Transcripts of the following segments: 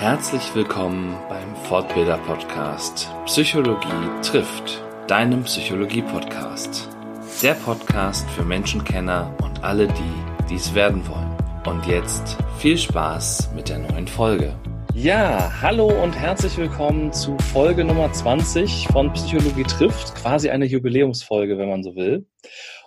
Herzlich willkommen beim Fortbilder Podcast Psychologie trifft, deinem Psychologie Podcast. Der Podcast für Menschenkenner und alle, die dies werden wollen. Und jetzt viel Spaß mit der neuen Folge. Ja, hallo und herzlich willkommen zu Folge Nummer 20 von Psychologie trifft, quasi eine Jubiläumsfolge, wenn man so will.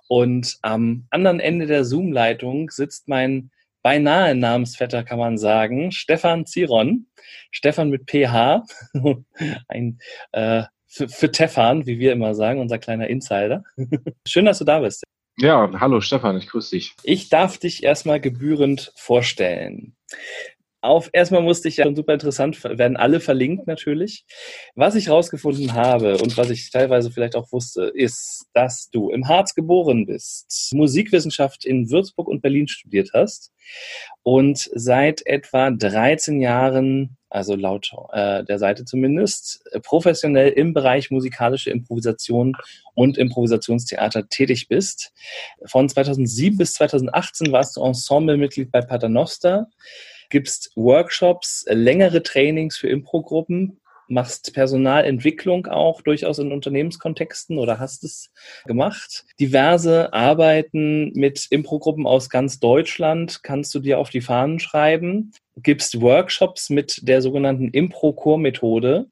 Und am anderen Ende der Zoom-Leitung sitzt mein beinahe Namensvetter, kann man sagen, Stefan Ziron. Stefan mit PH, ein äh, für, für Tefan, wie wir immer sagen, unser kleiner Insider. Schön, dass du da bist. Ja, hallo Stefan, ich grüße dich. Ich darf dich erstmal gebührend vorstellen auf, erstmal musste ich ja schon super interessant, werden alle verlinkt natürlich. Was ich rausgefunden habe und was ich teilweise vielleicht auch wusste, ist, dass du im Harz geboren bist, Musikwissenschaft in Würzburg und Berlin studiert hast und seit etwa 13 Jahren, also laut äh, der Seite zumindest, professionell im Bereich musikalische Improvisation und Improvisationstheater tätig bist. Von 2007 bis 2018 warst du Ensemblemitglied bei Paternoster gibst Workshops, längere Trainings für Improgruppen, machst Personalentwicklung auch durchaus in Unternehmenskontexten oder hast es gemacht. Diverse Arbeiten mit Improgruppen aus ganz Deutschland kannst du dir auf die Fahnen schreiben, gibst Workshops mit der sogenannten Impro-Core-Methode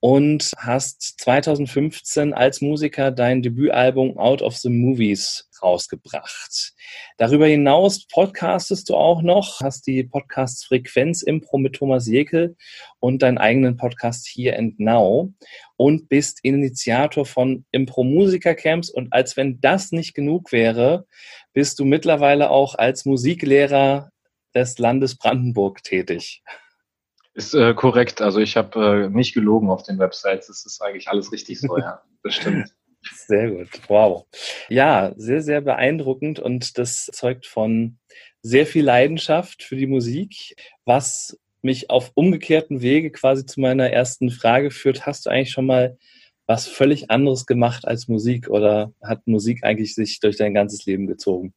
und hast 2015 als Musiker dein Debütalbum Out of the Movies rausgebracht. Darüber hinaus podcastest du auch noch, hast die Podcasts Frequenz Impro mit Thomas Jekel und deinen eigenen Podcast Here and Now und bist Initiator von Impro Musiker Camps und als wenn das nicht genug wäre, bist du mittlerweile auch als Musiklehrer des Landes Brandenburg tätig. Ist äh, korrekt. Also ich habe äh, nicht gelogen auf den Websites. Das ist eigentlich alles richtig so, ja. Das stimmt. Sehr gut. Wow. Ja, sehr, sehr beeindruckend und das zeugt von sehr viel Leidenschaft für die Musik, was mich auf umgekehrten Wege quasi zu meiner ersten Frage führt. Hast du eigentlich schon mal was völlig anderes gemacht als Musik oder hat Musik eigentlich sich durch dein ganzes Leben gezogen?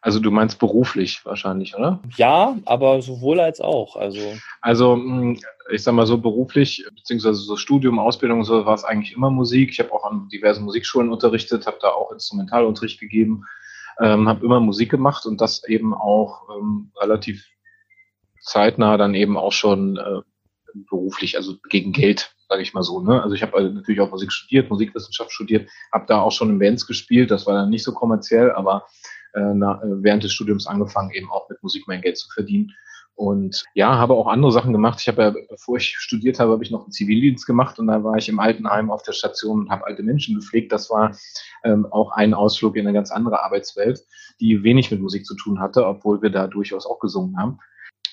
Also du meinst beruflich wahrscheinlich, oder? Ja, aber sowohl als auch. Also, also hm, ich sag mal so beruflich, beziehungsweise so Studium, Ausbildung so war es eigentlich immer Musik. Ich habe auch an diversen Musikschulen unterrichtet, habe da auch Instrumentalunterricht gegeben, ähm, habe immer Musik gemacht und das eben auch ähm, relativ zeitnah dann eben auch schon äh, beruflich, also gegen Geld, sage ich mal so. Ne? Also ich habe also natürlich auch Musik studiert, Musikwissenschaft studiert, habe da auch schon in Bands gespielt, das war dann nicht so kommerziell, aber äh, äh, während des Studiums angefangen, eben auch mit Musik mein Geld zu verdienen. Und ja, habe auch andere Sachen gemacht. Ich habe ja, bevor ich studiert habe, habe ich noch einen Zivildienst gemacht und da war ich im Altenheim auf der Station und habe alte Menschen gepflegt. Das war ähm, auch ein Ausflug in eine ganz andere Arbeitswelt, die wenig mit Musik zu tun hatte, obwohl wir da durchaus auch gesungen haben.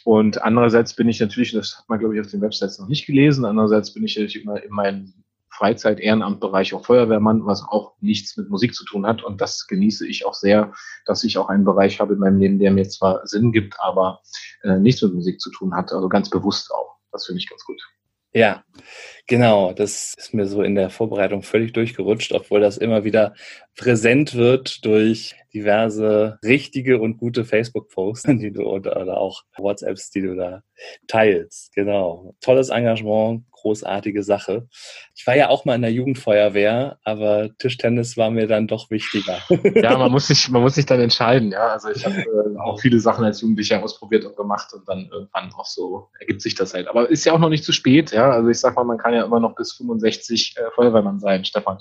Und andererseits bin ich natürlich, das hat man glaube ich auf den Websites noch nicht gelesen, andererseits bin ich natürlich immer in meinen Freizeit-Ehrenamtbereich auch Feuerwehrmann, was auch nichts mit Musik zu tun hat. Und das genieße ich auch sehr, dass ich auch einen Bereich habe in meinem Leben, der mir zwar Sinn gibt, aber äh, nichts mit Musik zu tun hat. Also ganz bewusst auch. Das finde ich ganz gut. Ja, genau. Das ist mir so in der Vorbereitung völlig durchgerutscht, obwohl das immer wieder präsent wird durch diverse richtige und gute Facebook-Posts, die du oder, oder auch WhatsApps, die du da teilst. Genau. Tolles Engagement, großartige Sache. Ich war ja auch mal in der Jugendfeuerwehr, aber Tischtennis war mir dann doch wichtiger. Ja, man muss sich, man muss sich dann entscheiden. Ja, also ich habe äh, auch viele Sachen als Jugendlicher ausprobiert und gemacht und dann irgendwann auch so ergibt sich das halt. Aber ist ja auch noch nicht zu spät. Ja, also ich sag mal, man kann ja immer noch bis 65 äh, Feuerwehrmann sein, Stefan.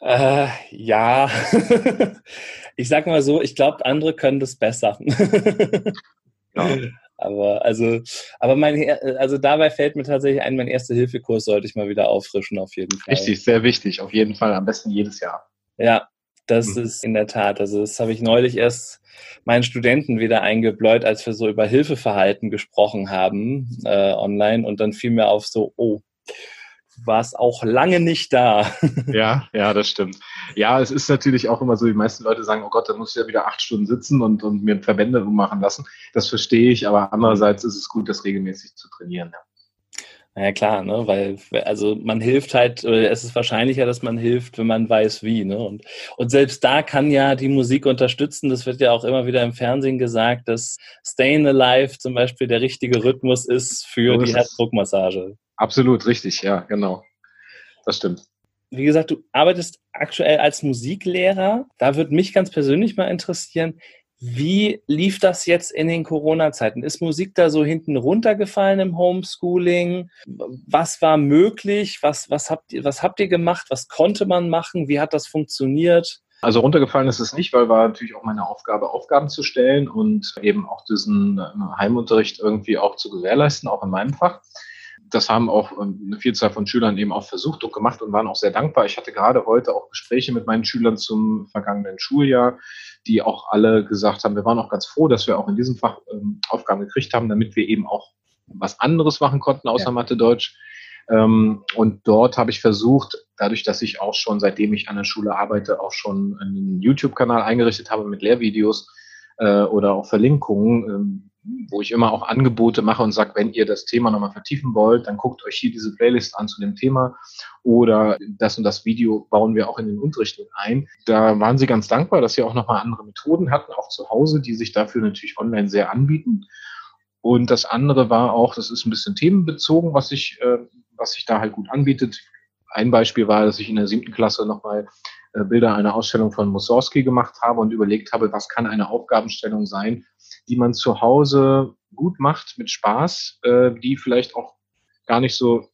Äh, ja, ich sag mal so, ich glaube, andere können das besser. ja. Aber also, aber mein, also dabei fällt mir tatsächlich ein, mein erster Hilfekurs sollte ich mal wieder auffrischen, auf jeden Fall. Richtig, sehr wichtig, auf jeden Fall, am besten jedes Jahr. Ja, das mhm. ist in der Tat. Also das habe ich neulich erst meinen Studenten wieder eingebläut, als wir so über Hilfeverhalten gesprochen haben äh, online und dann fiel mir auf so, oh, war es auch lange nicht da. ja, ja, das stimmt. Ja, es ist natürlich auch immer so, die meisten Leute sagen, oh Gott, da muss ich ja wieder acht Stunden sitzen und, und mir Verbände ummachen lassen. Das verstehe ich, aber andererseits ist es gut, das regelmäßig zu trainieren. Ja. Ja klar, ne? weil also man hilft halt, es ist wahrscheinlicher, dass man hilft, wenn man weiß wie. Ne? Und, und selbst da kann ja die Musik unterstützen. Das wird ja auch immer wieder im Fernsehen gesagt, dass Stayin' Alive zum Beispiel der richtige Rhythmus ist für so die Herzdruckmassage. Absolut richtig, ja, genau. Das stimmt. Wie gesagt, du arbeitest aktuell als Musiklehrer. Da würde mich ganz persönlich mal interessieren, wie lief das jetzt in den Corona-Zeiten? Ist Musik da so hinten runtergefallen im Homeschooling? Was war möglich? Was, was, habt, ihr, was habt ihr gemacht? Was konnte man machen? Wie hat das funktioniert? Also runtergefallen ist es nicht, weil war natürlich auch meine Aufgabe, Aufgaben zu stellen und eben auch diesen äh, Heimunterricht irgendwie auch zu gewährleisten, auch in meinem Fach das haben auch ähm, eine Vielzahl von Schülern eben auch versucht und gemacht und waren auch sehr dankbar. Ich hatte gerade heute auch Gespräche mit meinen Schülern zum vergangenen Schuljahr, die auch alle gesagt haben, wir waren auch ganz froh, dass wir auch in diesem Fach ähm, Aufgaben gekriegt haben, damit wir eben auch was anderes machen konnten außer ja. Mathe, Deutsch. Ähm, und dort habe ich versucht, dadurch, dass ich auch schon, seitdem ich an der Schule arbeite, auch schon einen YouTube-Kanal eingerichtet habe mit Lehrvideos äh, oder auch Verlinkungen, ähm, wo ich immer auch Angebote mache und sage, wenn ihr das Thema nochmal vertiefen wollt, dann guckt euch hier diese Playlist an zu dem Thema oder das und das Video bauen wir auch in den Unterricht mit ein. Da waren sie ganz dankbar, dass sie auch nochmal andere Methoden hatten, auch zu Hause, die sich dafür natürlich online sehr anbieten. Und das andere war auch, das ist ein bisschen themenbezogen, was sich, äh, was sich da halt gut anbietet. Ein Beispiel war, dass ich in der siebten Klasse nochmal äh, Bilder einer Ausstellung von Mussorgsky gemacht habe und überlegt habe, was kann eine Aufgabenstellung sein, die man zu Hause gut macht mit Spaß, äh, die vielleicht auch gar nicht so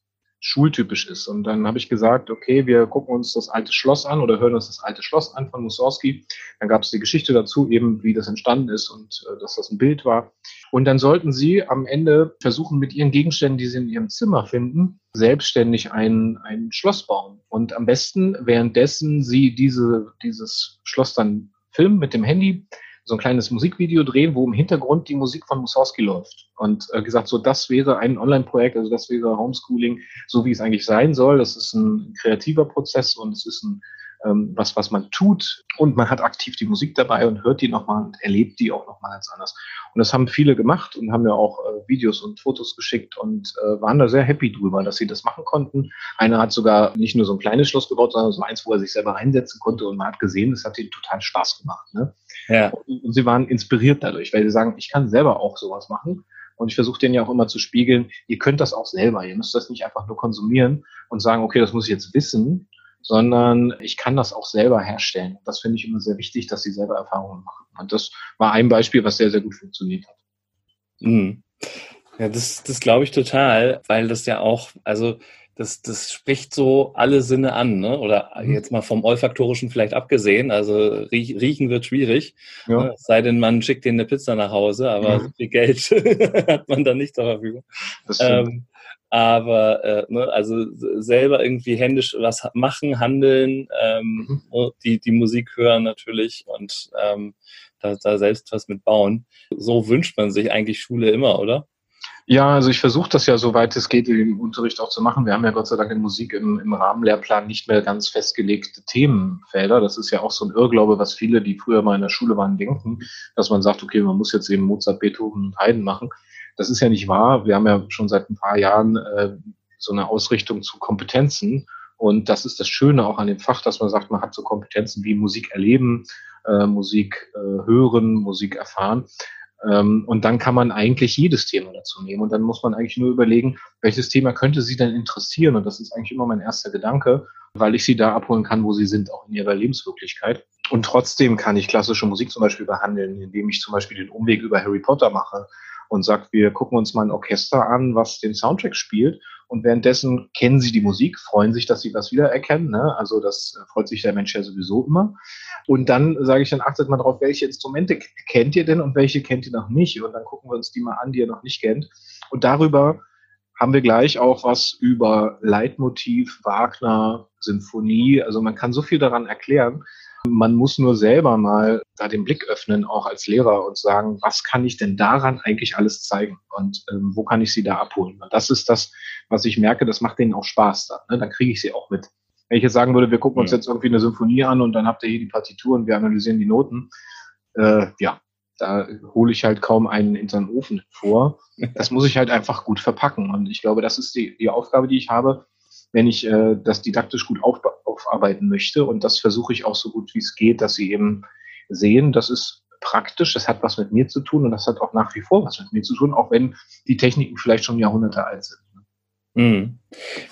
schultypisch ist. Und dann habe ich gesagt, okay, wir gucken uns das alte Schloss an oder hören uns das alte Schloss an von Mussorgsky. Dann gab es die Geschichte dazu, eben wie das entstanden ist und äh, dass das ein Bild war. Und dann sollten Sie am Ende versuchen, mit Ihren Gegenständen, die Sie in Ihrem Zimmer finden, selbstständig ein, ein Schloss bauen. Und am besten, währenddessen Sie diese, dieses Schloss dann filmen mit dem Handy, so ein kleines Musikvideo drehen, wo im Hintergrund die Musik von Mussorgsky läuft. Und äh, gesagt, so das wäre ein Online-Projekt, also das wäre Homeschooling, so wie es eigentlich sein soll. Das ist ein kreativer Prozess und es ist ein ähm, was, was man tut und man hat aktiv die Musik dabei und hört die nochmal und erlebt die auch nochmal ganz anders. Und das haben viele gemacht und haben ja auch äh, Videos und Fotos geschickt und äh, waren da sehr happy drüber, dass sie das machen konnten. Einer hat sogar nicht nur so ein kleines Schloss gebaut, sondern so eins, wo er sich selber reinsetzen konnte und man hat gesehen, es hat ihnen total Spaß gemacht. Ne? Ja. Und, und sie waren inspiriert dadurch, weil sie sagen, ich kann selber auch sowas machen. Und ich versuche denen ja auch immer zu spiegeln, ihr könnt das auch selber. Ihr müsst das nicht einfach nur konsumieren und sagen, okay, das muss ich jetzt wissen, sondern ich kann das auch selber herstellen. Das finde ich immer sehr wichtig, dass sie selber Erfahrungen machen. Und das war ein Beispiel, was sehr, sehr gut funktioniert hat. Mhm. Ja, das, das glaube ich total, weil das ja auch, also das, das spricht so alle Sinne an, ne? Oder mhm. jetzt mal vom Olfaktorischen vielleicht abgesehen. Also riech, riechen wird schwierig. Ja. Ne? sei denn, man schickt denen eine Pizza nach Hause, aber mhm. so viel Geld hat man dann nicht zur Verfügung. Ähm, aber äh, ne, also selber irgendwie händisch was machen, handeln, ähm, mhm. Die, die Musik hören natürlich und ähm, da, da selbst was mitbauen. So wünscht man sich eigentlich Schule immer, oder? Ja, also ich versuche das ja, soweit es geht, im Unterricht auch zu machen. Wir haben ja Gott sei Dank in Musik im, im Rahmenlehrplan nicht mehr ganz festgelegte Themenfelder. Das ist ja auch so ein Irrglaube, was viele, die früher mal in der Schule waren, denken, dass man sagt, okay, man muss jetzt eben Mozart, Beethoven und Haydn machen. Das ist ja nicht wahr. Wir haben ja schon seit ein paar Jahren äh, so eine Ausrichtung zu Kompetenzen. Und das ist das Schöne auch an dem Fach, dass man sagt, man hat so Kompetenzen wie Musik erleben, äh, Musik äh, hören, Musik erfahren. Ähm, und dann kann man eigentlich jedes Thema dazu nehmen. Und dann muss man eigentlich nur überlegen, welches Thema könnte Sie denn interessieren? Und das ist eigentlich immer mein erster Gedanke, weil ich Sie da abholen kann, wo Sie sind, auch in Ihrer Lebenswirklichkeit. Und trotzdem kann ich klassische Musik zum Beispiel behandeln, indem ich zum Beispiel den Umweg über Harry Potter mache und sagt, wir gucken uns mal ein Orchester an, was den Soundtrack spielt. Und währenddessen kennen sie die Musik, freuen sich, dass sie das wiedererkennen. Ne? Also das äh, freut sich der Mensch ja sowieso immer. Und dann sage ich dann, achtet mal drauf, welche Instrumente kennt ihr denn und welche kennt ihr noch nicht? Und dann gucken wir uns die mal an, die ihr noch nicht kennt. Und darüber haben wir gleich auch was über Leitmotiv, Wagner, Sinfonie. Also man kann so viel daran erklären. Man muss nur selber mal da den Blick öffnen, auch als Lehrer und sagen, was kann ich denn daran eigentlich alles zeigen und ähm, wo kann ich sie da abholen? Und das ist das, was ich merke, das macht denen auch Spaß dann. Ne? Dann kriege ich sie auch mit. Wenn ich jetzt sagen würde, wir gucken uns ja. jetzt irgendwie eine Symphonie an und dann habt ihr hier die Partitur und wir analysieren die Noten, äh, ja, Da hole ich halt kaum einen in seinen Ofen vor. Das muss ich halt einfach gut verpacken. Und ich glaube, das ist die, die Aufgabe, die ich habe, wenn ich äh, das didaktisch gut auf, aufarbeiten möchte. Und das versuche ich auch so gut wie es geht, dass sie eben sehen, das ist praktisch, das hat was mit mir zu tun und das hat auch nach wie vor was mit mir zu tun, auch wenn die Techniken vielleicht schon Jahrhunderte alt sind. Mhm.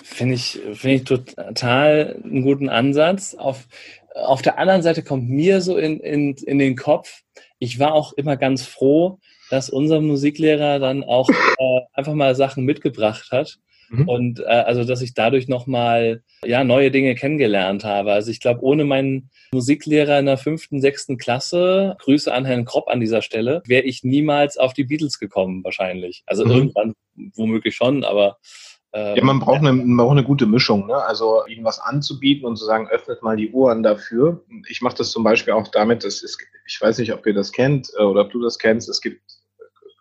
Finde ich, finde ich total einen guten Ansatz. Auf, auf der anderen Seite kommt mir so in, in, in den Kopf, ich war auch immer ganz froh, dass unser Musiklehrer dann auch äh, einfach mal Sachen mitgebracht hat. Mhm. Und äh, also, dass ich dadurch nochmal ja, neue Dinge kennengelernt habe. Also ich glaube, ohne meinen Musiklehrer in der fünften, sechsten Klasse, Grüße an Herrn Kropp an dieser Stelle, wäre ich niemals auf die Beatles gekommen, wahrscheinlich. Also mhm. irgendwann womöglich schon, aber ähm, ja, man braucht, eine, man braucht eine gute Mischung, ne? Also ihnen was anzubieten und zu sagen, öffnet mal die Ohren dafür. Ich mache das zum Beispiel auch damit, dass es, ich weiß nicht, ob ihr das kennt äh, oder ob du das kennst, es gibt,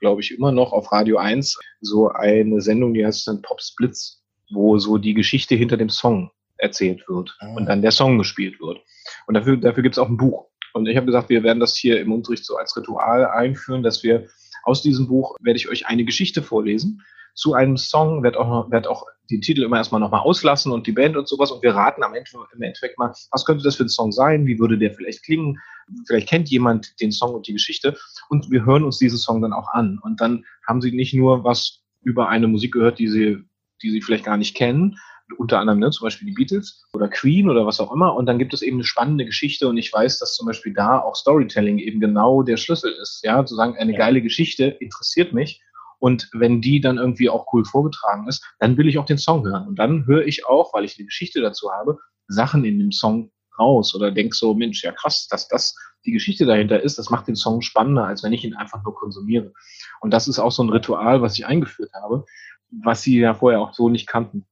glaube ich, immer noch auf Radio 1 so eine Sendung, die heißt dann Pop Splits, wo so die Geschichte hinter dem Song erzählt wird ah. und dann der Song gespielt wird. Und dafür, dafür gibt es auch ein Buch. Und ich habe gesagt, wir werden das hier im Unterricht so als Ritual einführen, dass wir aus diesem Buch werde ich euch eine Geschichte vorlesen zu einem Song, wird auch, wird auch die Titel immer erstmal nochmal auslassen und die Band und sowas und wir raten am Ende im Endeffekt mal, was könnte das für ein Song sein, wie würde der vielleicht klingen, vielleicht kennt jemand den Song und die Geschichte und wir hören uns diesen Song dann auch an und dann haben sie nicht nur was über eine Musik gehört, die sie, die sie vielleicht gar nicht kennen, unter anderem ne, zum Beispiel die Beatles oder Queen oder was auch immer. Und dann gibt es eben eine spannende Geschichte und ich weiß, dass zum Beispiel da auch Storytelling eben genau der Schlüssel ist. Ja, zu sagen, eine ja. geile Geschichte interessiert mich und wenn die dann irgendwie auch cool vorgetragen ist, dann will ich auch den Song hören. Und dann höre ich auch, weil ich eine Geschichte dazu habe, Sachen in dem Song raus oder denk so, Mensch, ja krass, dass das die Geschichte dahinter ist, das macht den Song spannender, als wenn ich ihn einfach nur konsumiere. Und das ist auch so ein Ritual, was ich eingeführt habe, was sie ja vorher auch so nicht kannten.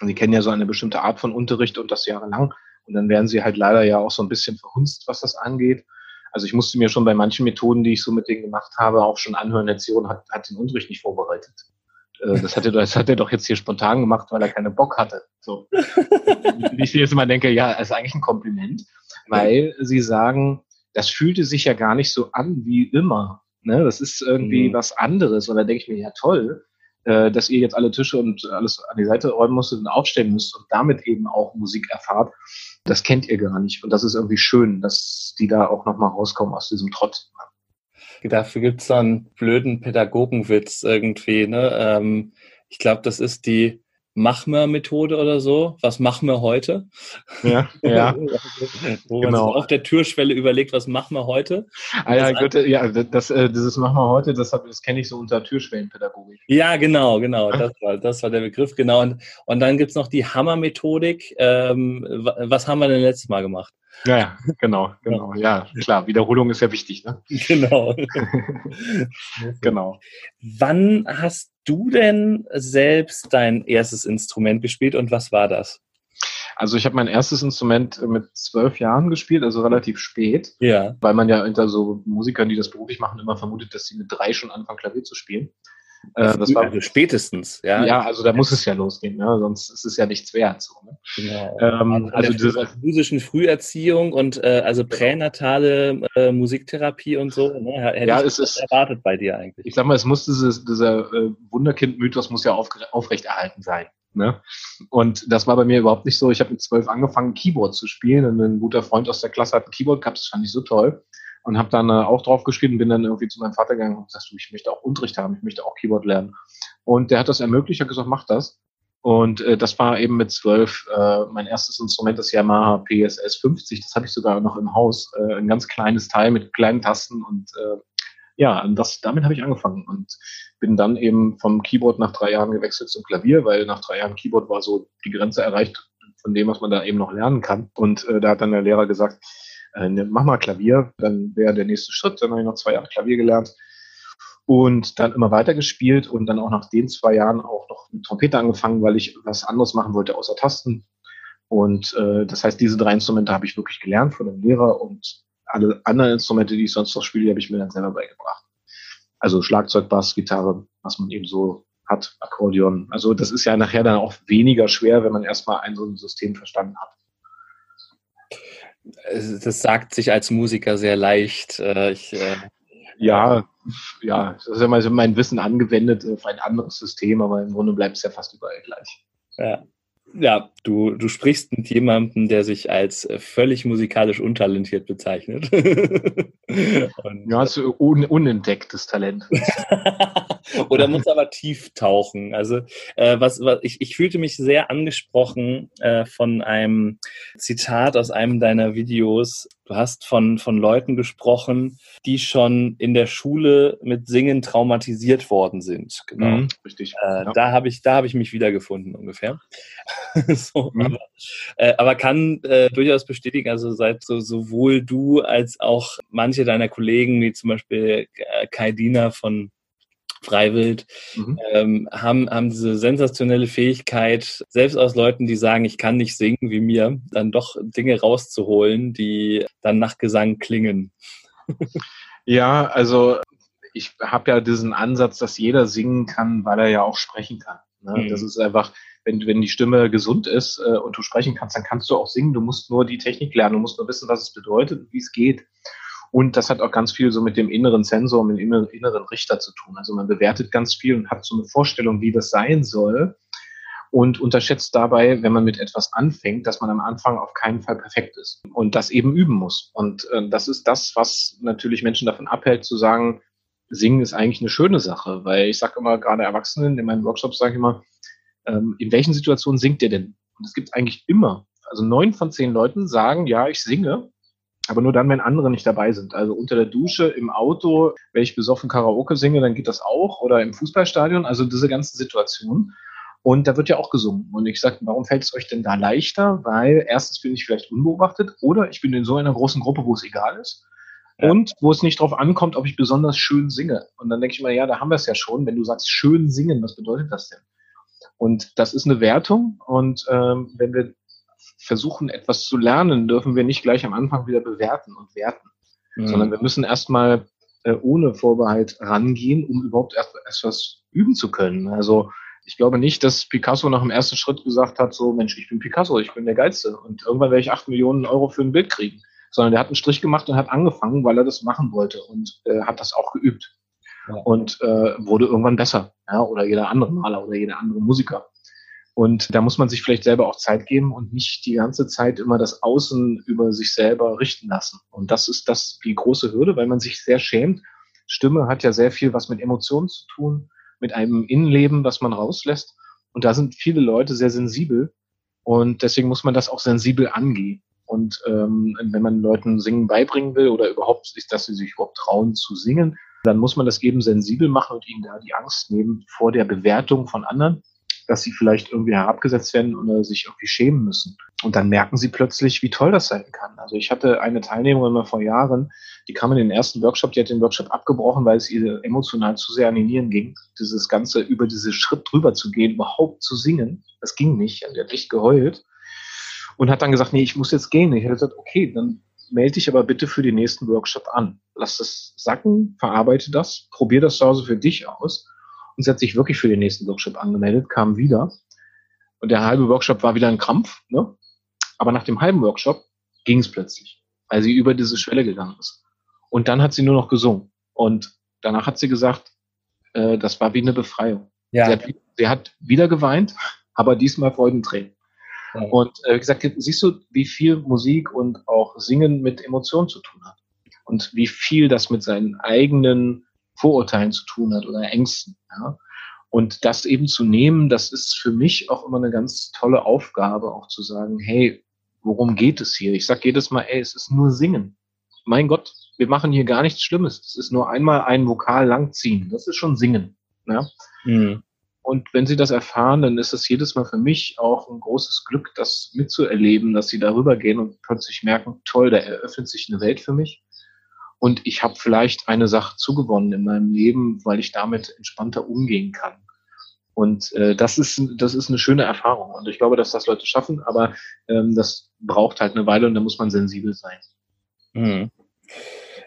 Sie kennen ja so eine bestimmte Art von Unterricht und das jahrelang. Und dann werden sie halt leider ja auch so ein bisschen verhunzt, was das angeht. Also ich musste mir schon bei manchen Methoden, die ich so mit denen gemacht habe, auch schon anhören, der Zion hat, hat den Unterricht nicht vorbereitet. Äh, das hat, er, das hat er doch jetzt hier spontan gemacht, weil er keinen Bock hatte. So. ich jetzt immer denke, ja, das ist eigentlich ein Kompliment, weil sie sagen, das fühlte sich ja gar nicht so an wie immer. Ne? Das ist irgendwie mhm. was anderes. Und da denke ich mir, ja toll, äh, dass ihr jetzt alle Tische und alles an die Seite räumen musstet und aufstellen müsst und damit eben auch Musik erfahrt das kennt ihr gar nicht. Und das ist irgendwie schön, dass die da auch nochmal rauskommen aus diesem Trott. Dafür gibt es so einen blöden Pädagogenwitz irgendwie. Ne? Ähm, ich glaube, das ist die Machmer-Methode oder so. Was machen wir heute? Ja, ja. Wo man genau. auf der Türschwelle überlegt, was machen wir heute? Ah ja, gut, ja das, äh, dieses machen wir heute, das, das kenne ich so unter Türschwellenpädagogik. Ja, genau, genau. Das war, das war der Begriff, genau. Und, und dann gibt es noch die Hammer-Methodik. Ähm, was haben wir denn letztes Mal gemacht? Ja, ja, genau, genau. Ja, klar, Wiederholung ist ja wichtig, ne? Genau. genau. Wann hast du denn selbst dein erstes Instrument gespielt und was war das? Also ich habe mein erstes Instrument mit zwölf Jahren gespielt, also relativ spät. Ja. Weil man ja unter so Musikern, die das beruflich machen, immer vermutet, dass sie mit drei schon anfangen, Klavier zu spielen. Äh, das war also spätestens, ja. Ja, also da muss es ja losgehen, ne? sonst ist es ja nichts wert. So, ne? Genau. Ähm, also, also diese musischen Früherziehung und äh, also genau. pränatale äh, Musiktherapie und so, ne? hätte ja, es ist erwartet bei dir eigentlich. Ich sag mal, es muss dieses, dieser äh, Wunderkind-Mythos muss ja auf, aufrechterhalten sein. Ne? Und das war bei mir überhaupt nicht so. Ich habe mit zwölf angefangen, Keyboard zu spielen und ein guter Freund aus der Klasse hat ein Keyboard gehabt, das fand ich so toll und habe dann äh, auch drauf geschrieben, bin dann irgendwie zu meinem Vater gegangen und gesagt, du, ich möchte auch Unterricht haben, ich möchte auch Keyboard lernen. Und der hat das ermöglicht, hat gesagt, mach das. Und äh, das war eben mit zwölf äh, mein erstes Instrument, das Yamaha PSS 50. Das habe ich sogar noch im Haus, äh, ein ganz kleines Teil mit kleinen Tasten und äh, ja, das, damit habe ich angefangen und bin dann eben vom Keyboard nach drei Jahren gewechselt zum Klavier, weil nach drei Jahren Keyboard war so die Grenze erreicht von dem, was man da eben noch lernen kann. Und äh, da hat dann der Lehrer gesagt, äh, ne, mach mal Klavier, dann wäre der nächste Schritt. Dann habe ich noch zwei Jahre Klavier gelernt und dann immer weiter gespielt und dann auch nach den zwei Jahren auch noch mit Trompete angefangen, weil ich was anderes machen wollte außer Tasten. Und äh, das heißt, diese drei Instrumente habe ich wirklich gelernt von dem Lehrer und alle anderen Instrumente, die ich sonst noch spiele, habe ich mir dann selber beigebracht. Also Schlagzeug, Bass, Gitarre, was man eben so hat, Akkordeon. Also das ist ja nachher dann auch weniger schwer, wenn man erstmal ein so ein System verstanden hat das sagt sich als Musiker sehr leicht. Äh, ich, äh, Ja, ja, das ist ja mein Wissen angewendet auf ein anderes System, aber im Grunde bleibt es ja fast überall gleich. Ja. Ja, du, du sprichst mit jemandem, der sich als völlig musikalisch untalentiert bezeichnet. Und, ja, hast du un unentdecktes Talent. Oder muss aber tief tauchen. Also äh, was, was ich, ich fühlte mich sehr angesprochen äh, von einem Zitat aus einem deiner Videos. Du hast von, von Leuten gesprochen, die schon in der Schule mit Singen traumatisiert worden sind. Genau. Mhm, richtig. Äh, ja. Da habe ich, da habe ich mich wiedergefunden ungefähr. so, mhm. aber, äh, aber, kann äh, durchaus bestätigen, also seit so, sowohl du als auch manche deiner Kollegen, wie zum Beispiel äh, Kai Diener von Freiwild, mhm. ähm, haben, haben diese sensationelle Fähigkeit, selbst aus Leuten, die sagen, ich kann nicht singen wie mir, dann doch Dinge rauszuholen, die dann nach Gesang klingen. Ja, also ich habe ja diesen Ansatz, dass jeder singen kann, weil er ja auch sprechen kann. Ne? Mhm. Das ist einfach, wenn, wenn die Stimme gesund ist äh, und du sprechen kannst, dann kannst du auch singen. Du musst nur die Technik lernen, du musst nur wissen, was es bedeutet und wie es geht. Und das hat auch ganz viel so mit dem inneren Sensor, mit dem inneren Richter zu tun. Also man bewertet ganz viel und hat so eine Vorstellung, wie das sein soll und unterschätzt dabei, wenn man mit etwas anfängt, dass man am Anfang auf keinen Fall perfekt ist und das eben üben muss. Und äh, das ist das, was natürlich Menschen davon abhält, zu sagen, Singen ist eigentlich eine schöne Sache, weil ich sage immer, gerade Erwachsenen in meinen Workshops sage ich immer, ähm, in welchen Situationen singt ihr denn? Und es gibt eigentlich immer, also neun von zehn Leuten sagen, ja, ich singe, aber nur dann, wenn andere nicht dabei sind. Also unter der Dusche, im Auto, wenn ich besoffen Karaoke singe, dann geht das auch. Oder im Fußballstadion, also diese ganzen Situationen. Und da wird ja auch gesungen. Und ich sage, warum fällt es euch denn da leichter? Weil erstens bin ich vielleicht unbeobachtet oder ich bin in so einer großen Gruppe, wo es egal ist. Ja. Und wo es nicht darauf ankommt, ob ich besonders schön singe. Und dann denke ich mir, ja, da haben wir es ja schon. Wenn du sagst, schön singen, was bedeutet das denn? Und das ist eine Wertung. Und ähm, wenn wir versuchen, etwas zu lernen, dürfen wir nicht gleich am Anfang wieder bewerten und werten, mhm. sondern wir müssen erstmal äh, ohne Vorbehalt rangehen, um überhaupt erst etwas üben zu können. Also ich glaube nicht, dass Picasso nach dem ersten Schritt gesagt hat, so Mensch, ich bin Picasso, ich bin der Geilste und irgendwann werde ich acht Millionen Euro für ein Bild kriegen. Sondern der hat einen Strich gemacht und hat angefangen, weil er das machen wollte und äh, hat das auch geübt. Und äh, wurde irgendwann besser. Ja? Oder jeder andere Maler oder jeder andere Musiker. Und da muss man sich vielleicht selber auch Zeit geben und nicht die ganze Zeit immer das Außen über sich selber richten lassen. Und das ist das die große Hürde, weil man sich sehr schämt. Stimme hat ja sehr viel was mit Emotionen zu tun, mit einem Innenleben, was man rauslässt. Und da sind viele Leute sehr sensibel. Und deswegen muss man das auch sensibel angehen. Und ähm, wenn man Leuten Singen beibringen will oder überhaupt, dass sie sich überhaupt trauen zu singen, dann muss man das eben sensibel machen und ihnen da die Angst nehmen vor der Bewertung von anderen dass sie vielleicht irgendwie herabgesetzt werden oder sich irgendwie schämen müssen. Und dann merken sie plötzlich, wie toll das sein kann. Also ich hatte eine Teilnehmerin mal vor Jahren, die kam in den ersten Workshop, die hat den Workshop abgebrochen, weil es ihr emotional zu sehr an die Nieren ging. Dieses Ganze über diese Schritt drüber zu gehen, überhaupt zu singen, das ging nicht. Und die hat echt geheult und hat dann gesagt, nee, ich muss jetzt gehen. Ich habe gesagt, okay, dann melde dich aber bitte für den nächsten Workshop an. Lass das sacken, verarbeite das, probier das zu Hause für dich aus und sie hat sich wirklich für den nächsten Workshop angemeldet, kam wieder. Und der halbe Workshop war wieder ein Krampf, ne? Aber nach dem halben Workshop ging es plötzlich, weil sie über diese Schwelle gegangen ist. Und dann hat sie nur noch gesungen. Und danach hat sie gesagt, äh, das war wie eine Befreiung. Ja. Sie, hat, sie hat wieder geweint, aber diesmal Freudentränen. Ja. Und äh, gesagt, siehst du, wie viel Musik und auch Singen mit Emotionen zu tun hat. Und wie viel das mit seinen eigenen Vorurteilen zu tun hat oder Ängsten. Ja? Und das eben zu nehmen, das ist für mich auch immer eine ganz tolle Aufgabe, auch zu sagen, hey, worum geht es hier? Ich sage jedes Mal, ey, es ist nur Singen. Mein Gott, wir machen hier gar nichts Schlimmes. Es ist nur einmal ein Vokal langziehen. Das ist schon Singen. Ja? Mhm. Und wenn sie das erfahren, dann ist es jedes Mal für mich auch ein großes Glück, das mitzuerleben, dass sie darüber gehen und plötzlich merken, toll, da eröffnet sich eine Welt für mich. Und ich habe vielleicht eine Sache zugewonnen in meinem Leben, weil ich damit entspannter umgehen kann. Und äh, das ist das ist eine schöne Erfahrung. Und ich glaube, dass das Leute schaffen, aber ähm, das braucht halt eine Weile und da muss man sensibel sein. Mhm.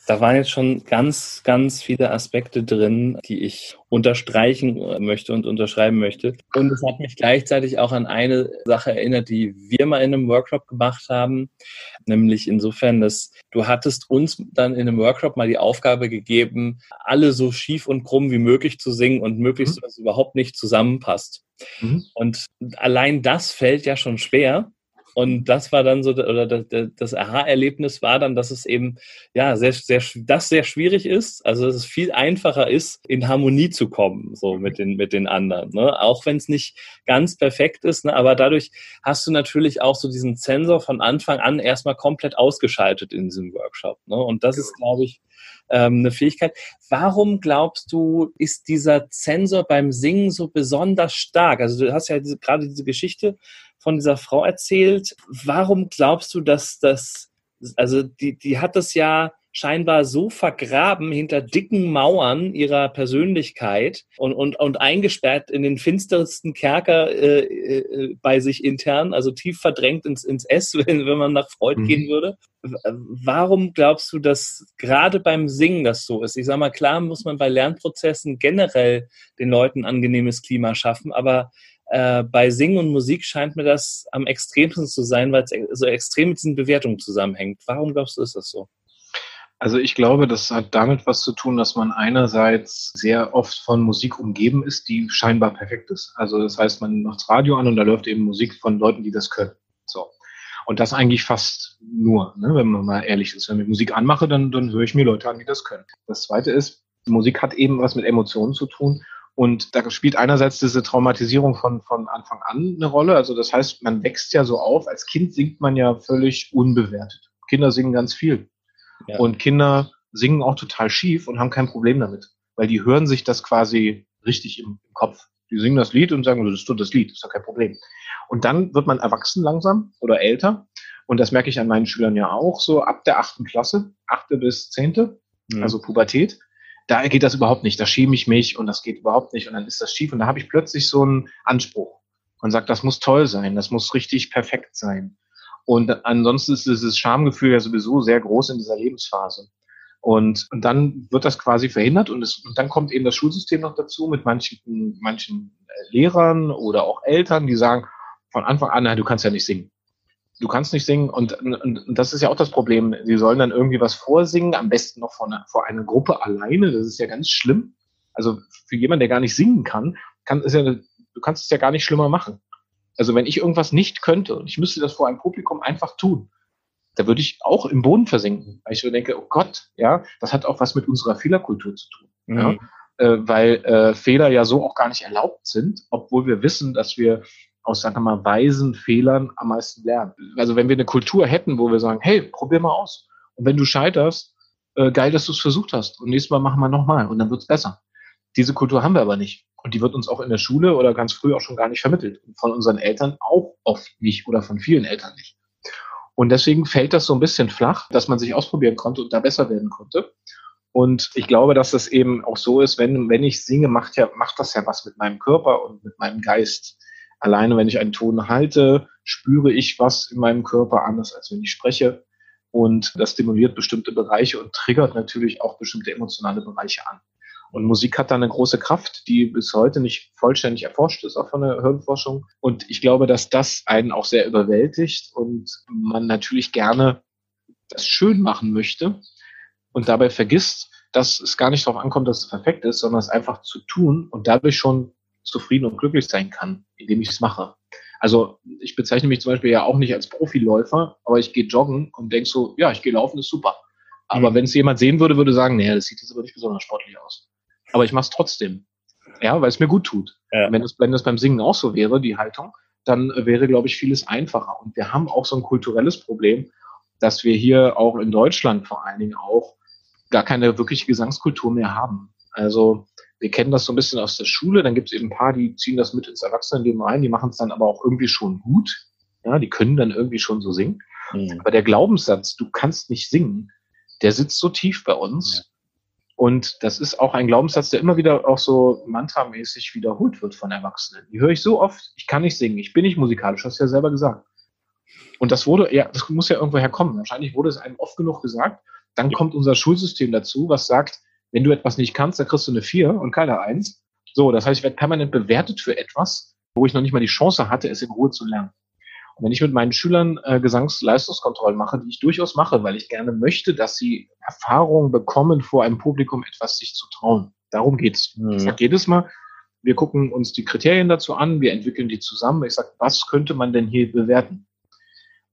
Da waren jetzt schon ganz, ganz viele Aspekte drin, die ich unterstreichen möchte und unterschreiben möchte. Und es hat mich gleichzeitig auch an eine Sache erinnert, die wir mal in einem Workshop gemacht haben, nämlich insofern, dass du hattest uns dann in einem Workshop mal die Aufgabe gegeben, alle so schief und krumm wie möglich zu singen und möglichst, mhm. dass es überhaupt nicht zusammenpasst. Mhm. Und allein das fällt ja schon schwer. Und das war dann so, oder das Aha-Erlebnis war dann, dass es eben, ja, sehr, sehr, das sehr schwierig ist. Also, dass es viel einfacher ist, in Harmonie zu kommen, so mit den, mit den anderen. Ne? Auch wenn es nicht ganz perfekt ist, ne? aber dadurch hast du natürlich auch so diesen Sensor von Anfang an erstmal komplett ausgeschaltet in diesem Workshop. Ne? Und das ist, glaube ich, ähm, eine Fähigkeit. Warum glaubst du, ist dieser Sensor beim Singen so besonders stark? Also du hast ja diese, gerade diese Geschichte von dieser Frau erzählt. Warum glaubst du, dass das, also die, die hat das ja scheinbar so vergraben hinter dicken Mauern ihrer Persönlichkeit und, und, und eingesperrt in den finstersten Kerker äh, äh, bei sich intern, also tief verdrängt ins, ins S, wenn, wenn man nach Freud mhm. gehen würde. Warum glaubst du, dass gerade beim Singen das so ist? Ich sage mal, klar muss man bei Lernprozessen generell den Leuten angenehmes Klima schaffen, aber äh, bei Singen und Musik scheint mir das am extremsten zu sein, weil es so extrem mit diesen Bewertungen zusammenhängt. Warum glaubst du, ist das so? Also ich glaube, das hat damit was zu tun, dass man einerseits sehr oft von Musik umgeben ist, die scheinbar perfekt ist. Also das heißt, man macht das Radio an und da läuft eben Musik von Leuten, die das können. So. Und das eigentlich fast nur, ne, wenn man mal ehrlich ist. Wenn ich Musik anmache, dann, dann höre ich mir Leute an, die das können. Das zweite ist, Musik hat eben was mit Emotionen zu tun und da spielt einerseits diese Traumatisierung von, von Anfang an eine Rolle. Also das heißt, man wächst ja so auf. Als Kind singt man ja völlig unbewertet. Kinder singen ganz viel. Ja. Und Kinder singen auch total schief und haben kein Problem damit. Weil die hören sich das quasi richtig im, im Kopf. Die singen das Lied und sagen, das ist das Lied, ist doch kein Problem. Und dann wird man erwachsen langsam oder älter. Und das merke ich an meinen Schülern ja auch, so ab der achten Klasse, achte bis zehnte, mhm. also Pubertät da geht das überhaupt nicht, da schäme ich mich und das geht überhaupt nicht und dann ist das schief und da habe ich plötzlich so einen Anspruch und sagt, das muss toll sein, das muss richtig perfekt sein. Und ansonsten ist dieses Schamgefühl ja sowieso sehr groß in dieser Lebensphase. Und, und dann wird das quasi verhindert und, es, und dann kommt eben das Schulsystem noch dazu mit manchen, manchen Lehrern oder auch Eltern, die sagen von Anfang an, na, du kannst ja nicht singen du kannst nicht singen und, und, und das ist ja auch das Problem. Sie sollen dann irgendwie was vorsingen, am besten noch vor einer, vor einer Gruppe alleine. Das ist ja ganz schlimm. Also für jemanden, der gar nicht singen kann, kann ist ja, du kannst es ja gar nicht schlimmer machen. Also wenn ich irgendwas nicht könnte und ich müsste das vor einem Publikum einfach tun, da würde ich auch im Boden versinken, weil ich so denke, oh Gott, ja, das hat auch was mit unserer Fehlerkultur zu tun. Mhm. Ja? Äh, weil äh, Fehler ja so auch gar nicht erlaubt sind, obwohl wir wissen, dass wir aus, sagen wir mal, weisen Fehlern am meisten lernen. Also wenn wir eine Kultur hätten, wo wir sagen, hey, probier mal aus. Und wenn du scheiterst, äh, geil, dass du es versucht hast. Und nächstes Mal machen wir nochmal und dann wird's besser. Diese Kultur haben wir aber nicht. Und die wird uns auch in der Schule oder ganz früh auch schon gar nicht vermittelt. Und von unseren Eltern auch oft nicht oder von vielen Eltern nicht. Und deswegen fällt das so ein bisschen flach, dass man sich ausprobieren konnte und da besser werden konnte. Und ich glaube, dass das eben auch so ist, wenn, wenn ich singe, macht ja, macht das ja was mit meinem Körper und mit meinem Geist. Alleine, wenn ich einen Ton halte, spüre ich was in meinem Körper anders, als wenn ich spreche. Und das stimuliert bestimmte Bereiche und triggert natürlich auch bestimmte emotionale Bereiche an. Und Musik hat da eine große Kraft, die bis heute nicht vollständig erforscht ist, auch von der Hirnforschung. Und ich glaube, dass das einen auch sehr überwältigt und man natürlich gerne das schön machen möchte und dabei vergisst, dass es gar nicht darauf ankommt, dass es perfekt ist, sondern es einfach zu tun und dadurch schon zufrieden und glücklich sein kann, indem ich es mache. Also ich bezeichne mich zum Beispiel ja auch nicht als Profiläufer, aber ich gehe joggen und denke so, ja, ich gehe laufen, ist super. Aber mhm. wenn es jemand sehen würde, würde sagen, nee, das sieht jetzt aber nicht besonders sportlich aus. Aber ich mache es trotzdem. Ja, weil es mir gut tut. Ja. Wenn, es, wenn das beim Singen auch so wäre, die Haltung, dann wäre, glaube ich, vieles einfacher. Und wir haben auch so ein kulturelles Problem, dass wir hier auch in Deutschland vor allen Dingen auch gar keine wirkliche Gesangskultur mehr haben. Also wir kennen das so ein bisschen aus der Schule, dann gibt es eben ein paar, die ziehen das mit ins Erwachsenenleben rein, die machen es dann aber auch irgendwie schon gut. Ja, die können dann irgendwie schon so singen. Mhm. Aber der Glaubenssatz, du kannst nicht singen, der sitzt so tief bei uns. Ja. Und das ist auch ein Glaubenssatz, der immer wieder auch so mantramäßig wiederholt wird von Erwachsenen. Die höre ich so oft, ich kann nicht singen, ich bin nicht musikalisch, hast du ja selber gesagt. Und das wurde, ja, das muss ja irgendwo herkommen. Wahrscheinlich wurde es einem oft genug gesagt, Dann kommt unser Schulsystem dazu, was sagt, wenn du etwas nicht kannst, dann kriegst du eine 4 und keine 1. So, das heißt, ich werde permanent bewertet für etwas, wo ich noch nicht mal die Chance hatte, es in Ruhe zu lernen. Und wenn ich mit meinen Schülern äh, Gesangsleistungskontrollen mache, die ich durchaus mache, weil ich gerne möchte, dass sie Erfahrungen bekommen, vor einem Publikum etwas sich zu trauen. Darum geht's. Mhm. Ich sage jedes Mal, wir gucken uns die Kriterien dazu an, wir entwickeln die zusammen. Ich sage, was könnte man denn hier bewerten?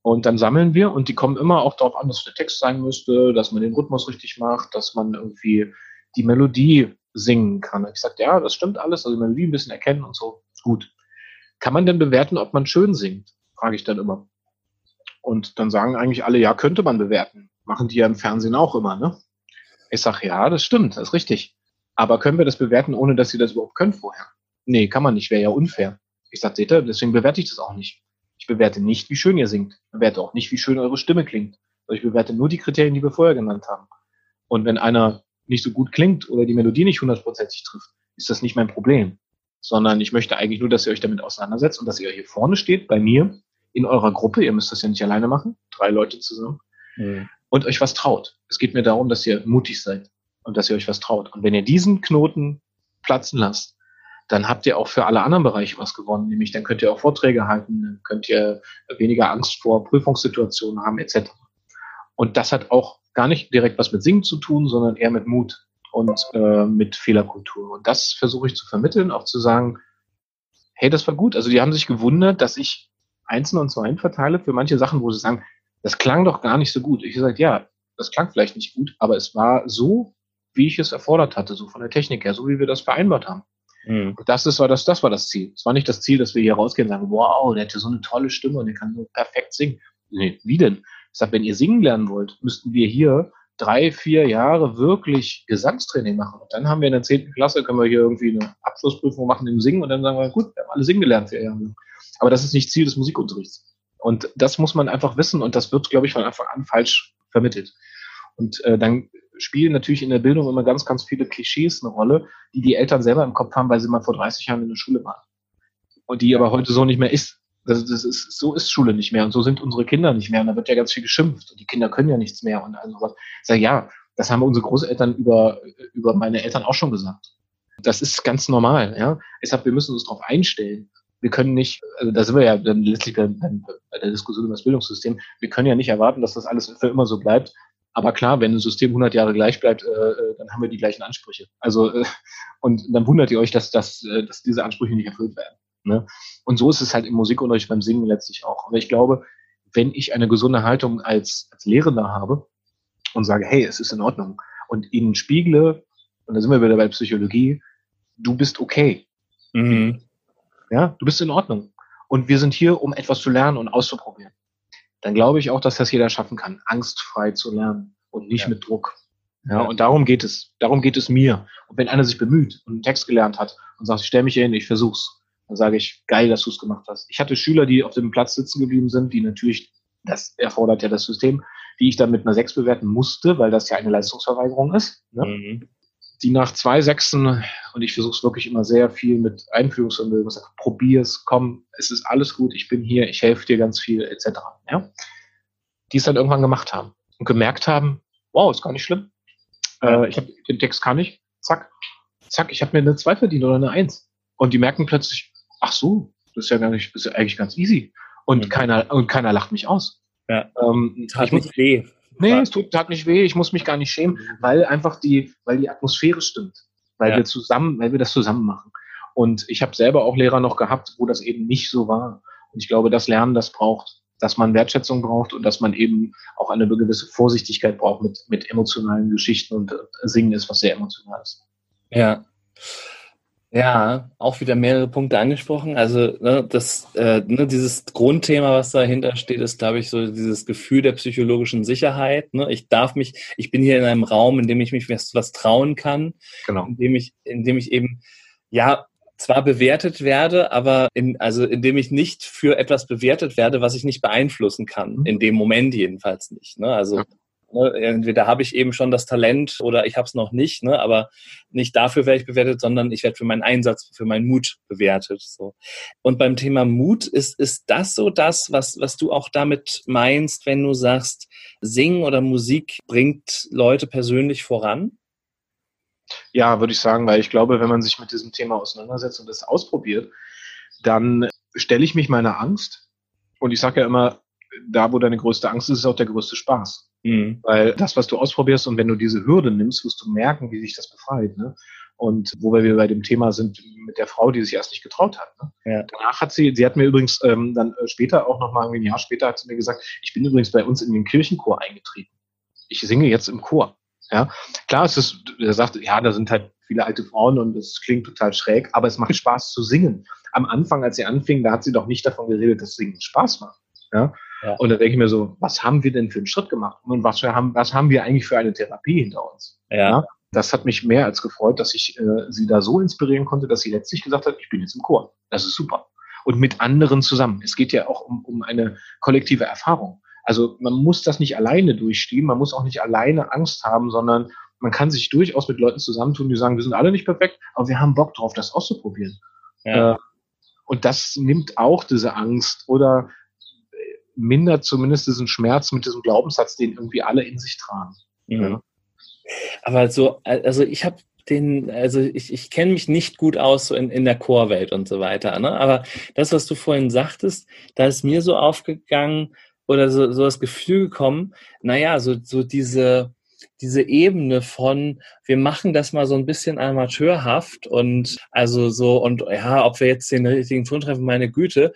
Und dann sammeln wir und die kommen immer auch darauf an, dass der Text sein müsste, dass man den Rhythmus richtig macht, dass man irgendwie die Melodie singen kann. Ich sage, ja, das stimmt alles, also die Melodie ein bisschen erkennen und so, ist gut. Kann man denn bewerten, ob man schön singt? Frage ich dann immer. Und dann sagen eigentlich alle, ja, könnte man bewerten. Machen die ja im Fernsehen auch immer, ne? Ich sage, ja, das stimmt, das ist richtig. Aber können wir das bewerten, ohne dass sie das überhaupt können vorher? Nee, kann man nicht, wäre ja unfair. Ich sage, seht ihr, deswegen bewerte ich das auch nicht. Ich bewerte nicht, wie schön ihr singt. Ich bewerte auch nicht, wie schön eure Stimme klingt. Ich bewerte nur die Kriterien, die wir vorher genannt haben. Und wenn einer nicht so gut klingt oder die Melodie nicht hundertprozentig trifft, ist das nicht mein Problem. Sondern ich möchte eigentlich nur, dass ihr euch damit auseinandersetzt und dass ihr hier vorne steht, bei mir, in eurer Gruppe. Ihr müsst das ja nicht alleine machen. Drei Leute zusammen. Mhm. Und euch was traut. Es geht mir darum, dass ihr mutig seid und dass ihr euch was traut. Und wenn ihr diesen Knoten platzen lasst, dann habt ihr auch für alle anderen Bereiche was gewonnen. Nämlich dann könnt ihr auch Vorträge halten, dann könnt ihr weniger Angst vor Prüfungssituationen haben, etc. Und das hat auch gar nicht direkt was mit Singen zu tun, sondern eher mit Mut und äh, mit Fehlerkultur. Und das versuche ich zu vermitteln, auch zu sagen, hey, das war gut. Also die haben sich gewundert, dass ich Einsen und Zweien verteile für manche Sachen, wo sie sagen, das klang doch gar nicht so gut. Ich sage, ja, das klang vielleicht nicht gut, aber es war so, wie ich es erfordert hatte, so von der Technik her, so wie wir das vereinbart haben. Mhm. Das ist, war das, das war das Ziel. Es war nicht das Ziel, dass wir hier rausgehen und sagen, wow, der hatte so eine tolle Stimme und der kann so perfekt singen. Nee, wie denn? Ich sage, wenn ihr singen lernen wollt, müssten wir hier drei, vier Jahre wirklich Gesangstraining machen. Und dann haben wir in der zehnten Klasse, können wir hier irgendwie eine Abschlussprüfung machen im Singen und dann sagen wir, gut, wir haben alle singen gelernt vier Jahre. Aber das ist nicht Ziel des Musikunterrichts. Und das muss man einfach wissen und das wird, glaube ich, von Anfang an falsch vermittelt. Und äh, dann spielen natürlich in der Bildung immer ganz, ganz viele Klischees eine Rolle, die die Eltern selber im Kopf haben, weil sie mal vor 30 Jahren in der Schule waren. Und die aber heute so nicht mehr ist. Das, das ist, so ist Schule nicht mehr und so sind unsere Kinder nicht mehr. Und da wird ja ganz viel geschimpft und die Kinder können ja nichts mehr und all sowas. Ich sage, ja, das haben unsere Großeltern über, über meine Eltern auch schon gesagt. Das ist ganz normal, ja. Deshalb, wir müssen uns darauf einstellen wir können nicht, also da sind wir ja dann letztlich bei, bei der Diskussion über das Bildungssystem, wir können ja nicht erwarten, dass das alles für immer so bleibt. Aber klar, wenn ein System 100 Jahre gleich bleibt, äh, äh, dann haben wir die gleichen Ansprüche. Also äh, und dann wundert ihr euch, dass, dass, äh, dass diese Ansprüche nicht erfüllt werden. Ne? Und so ist es halt im Musikunterricht beim Singen letztlich auch. Aber ich glaube, wenn ich eine gesunde Haltung als, als Lehrender habe und sage, hey, es ist in Ordnung und ihnen spiegle, und da sind wir wieder bei Psychologie, du bist okay. Mhm. Ja, du bist in Ordnung. Und wir sind hier, um etwas zu lernen und auszuprobieren. Dann glaube ich auch, dass das jeder schaffen kann, angstfrei zu lernen und nicht ja. mit Druck. Ja, und darum geht es. Darum geht es mir. Und wenn einer sich bemüht und einen Text gelernt hat und sagt, ich stelle mich hier hin, ich versuch's, dann sage ich, geil, dass du es gemacht hast. Ich hatte Schüler, die auf dem Platz sitzen geblieben sind, die natürlich, das erfordert ja das System, die ich dann mit einer 6 bewerten musste, weil das ja eine Leistungsverweigerung ist. Ne? Mhm die nach zwei Sechsen, und ich versuche es wirklich immer sehr viel mit Einführungsvermögen, sage, probier's, komm, es ist alles gut, ich bin hier, ich helfe dir ganz viel, etc. Ja? Die es dann irgendwann gemacht haben und gemerkt haben, wow, ist gar nicht schlimm. Äh, ich hab, den Text kann ich, zack, zack, ich habe mir eine 2 verdient oder eine 1. Und die merken plötzlich, ach so, das ist ja gar nicht, ist ja eigentlich ganz easy. Und mhm. keiner, und keiner lacht mich aus. Ja. Ähm, Tat ich muss, weh. Nee, es tut, tat nicht weh, ich muss mich gar nicht schämen, mhm. weil einfach die, weil die Atmosphäre stimmt. Weil ja. wir zusammen, weil wir das zusammen machen. Und ich habe selber auch Lehrer noch gehabt, wo das eben nicht so war. Und ich glaube, das Lernen, das braucht, dass man Wertschätzung braucht und dass man eben auch eine gewisse Vorsichtigkeit braucht mit, mit emotionalen Geschichten und Singen ist was sehr emotional ist. Ja. Ja, auch wieder mehrere Punkte angesprochen. Also ne, das, äh, ne, dieses Grundthema, was dahinter steht, ist, glaube ich, so dieses Gefühl der psychologischen Sicherheit. Ne? Ich darf mich, ich bin hier in einem Raum, in dem ich mich was, was trauen kann, genau. in dem ich, in dem ich eben ja zwar bewertet werde, aber in, also in dem ich nicht für etwas bewertet werde, was ich nicht beeinflussen kann, mhm. in dem Moment jedenfalls nicht. Ne? Also ja Ne? Entweder habe ich eben schon das Talent oder ich habe es noch nicht, ne? aber nicht dafür werde ich bewertet, sondern ich werde für meinen Einsatz, für meinen Mut bewertet. So. Und beim Thema Mut ist, ist das so das, was, was du auch damit meinst, wenn du sagst, Singen oder Musik bringt Leute persönlich voran? Ja, würde ich sagen, weil ich glaube, wenn man sich mit diesem Thema auseinandersetzt und das ausprobiert, dann stelle ich mich meiner Angst. Und ich sage ja immer, da wo deine größte Angst ist, ist auch der größte Spaß. Mhm. Weil das, was du ausprobierst und wenn du diese Hürde nimmst, wirst du merken, wie sich das befreit. Ne? Und wo wir bei dem Thema sind mit der Frau, die sich erst nicht getraut hat. Ne? Ja. Danach hat sie, sie hat mir übrigens ähm, dann äh, später auch nochmal ein Jahr später hat sie mir gesagt, ich bin übrigens bei uns in den Kirchenchor eingetreten. Ich singe jetzt im Chor. Ja, klar, es ist, er sagt, ja, da sind halt viele alte Frauen und es klingt total schräg, aber es macht Spaß zu singen. Am Anfang, als sie anfing, da hat sie doch nicht davon geredet, dass Singen Spaß macht. Ja? Ja. Und da denke ich mir so, was haben wir denn für einen Schritt gemacht? Und was haben, was haben wir eigentlich für eine Therapie hinter uns? Ja. ja? Das hat mich mehr als gefreut, dass ich äh, sie da so inspirieren konnte, dass sie letztlich gesagt hat, ich bin jetzt im Chor. Das ist super. Und mit anderen zusammen. Es geht ja auch um, um eine kollektive Erfahrung. Also man muss das nicht alleine durchstehen, man muss auch nicht alleine Angst haben, sondern man kann sich durchaus mit Leuten zusammentun, die sagen, wir sind alle nicht perfekt, aber wir haben Bock drauf, das auszuprobieren. Ja. Äh, und das nimmt auch diese Angst oder mindert zumindest diesen Schmerz mit diesem Glaubenssatz, den irgendwie alle in sich tragen. Mhm. Ja. Aber so, also ich habe den, also ich, ich kenne mich nicht gut aus so in, in der Chorwelt und so weiter, ne? aber das, was du vorhin sagtest, da ist mir so aufgegangen oder so, so das Gefühl gekommen, naja, so, so diese, diese Ebene von, wir machen das mal so ein bisschen amateurhaft und also so, und ja, ob wir jetzt den richtigen Ton treffen, meine Güte,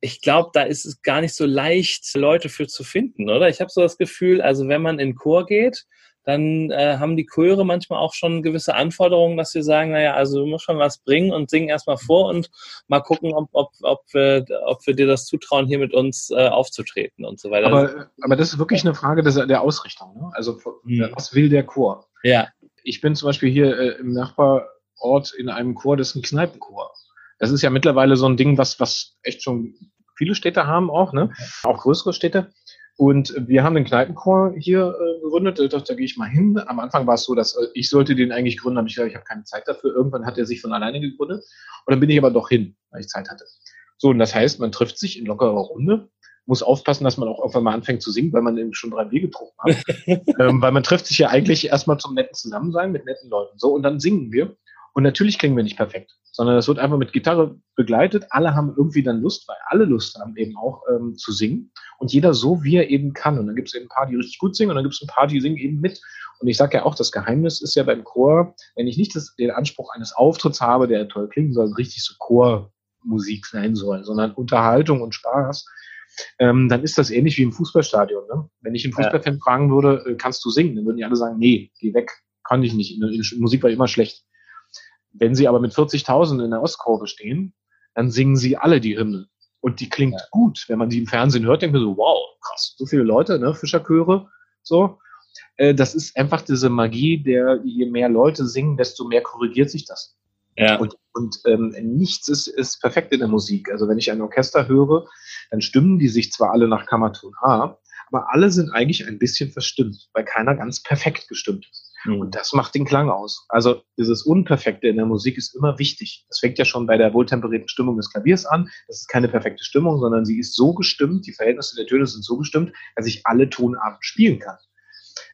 ich glaube, da ist es gar nicht so leicht, Leute für zu finden, oder? Ich habe so das Gefühl, also wenn man in Chor geht, dann äh, haben die Chöre manchmal auch schon gewisse Anforderungen, dass sie sagen, naja, also du musst schon was bringen und singen erstmal vor und mal gucken, ob, ob, ob, wir, ob wir dir das zutrauen, hier mit uns äh, aufzutreten und so weiter. Aber, aber das ist wirklich eine Frage des, der Ausrichtung. Ne? Also hm. was will der Chor? Ja. Ich bin zum Beispiel hier äh, im Nachbarort in einem Chor, das ist ein Kneipenchor. Das ist ja mittlerweile so ein Ding, was, was echt schon viele Städte haben auch, ne? Auch größere Städte. Und wir haben den Kneipenchor hier äh, gegründet. Da, da gehe ich mal hin. Am Anfang war es so, dass äh, ich sollte den eigentlich gründen, aber ich gesagt, ich habe keine Zeit dafür. Irgendwann hat er sich von alleine gegründet. Und dann bin ich aber doch hin, weil ich Zeit hatte. So, und das heißt, man trifft sich in lockerer Runde, muss aufpassen, dass man auch irgendwann mal anfängt zu singen, weil man eben schon drei Bier getrunken hat. ähm, weil man trifft sich ja eigentlich erstmal zum netten Zusammensein mit netten Leuten. So, und dann singen wir. Und natürlich klingen wir nicht perfekt, sondern es wird einfach mit Gitarre begleitet. Alle haben irgendwie dann Lust, weil alle Lust haben eben auch ähm, zu singen. Und jeder so, wie er eben kann. Und dann gibt es eben ein paar, die richtig gut singen und dann gibt es ein paar, die singen eben mit. Und ich sage ja auch, das Geheimnis ist ja beim Chor, wenn ich nicht das, den Anspruch eines Auftritts habe, der toll klingen soll, richtig so Chormusik sein soll, sondern Unterhaltung und Spaß, ähm, dann ist das ähnlich wie im Fußballstadion. Ne? Wenn ich einen Fußballfan ja. fragen würde, äh, kannst du singen? Dann würden die alle sagen, nee, geh weg, kann ich nicht. Musik war immer schlecht. Wenn sie aber mit 40.000 in der Ostkurve stehen, dann singen sie alle die Hymne. Und die klingt ja. gut. Wenn man die im Fernsehen hört, denkt man so, wow, krass, so viele Leute, ne, Fischerchöre, so. Äh, das ist einfach diese Magie, der, je mehr Leute singen, desto mehr korrigiert sich das. Ja. Und, und ähm, nichts ist, ist perfekt in der Musik. Also wenn ich ein Orchester höre, dann stimmen die sich zwar alle nach Kammerton A, aber alle sind eigentlich ein bisschen verstimmt, weil keiner ganz perfekt gestimmt ist. Mhm. Und das macht den Klang aus. Also dieses Unperfekte in der Musik ist immer wichtig. Das fängt ja schon bei der wohltemperierten Stimmung des Klaviers an. Das ist keine perfekte Stimmung, sondern sie ist so gestimmt, die Verhältnisse der Töne sind so gestimmt, dass ich alle Tonarten spielen kann.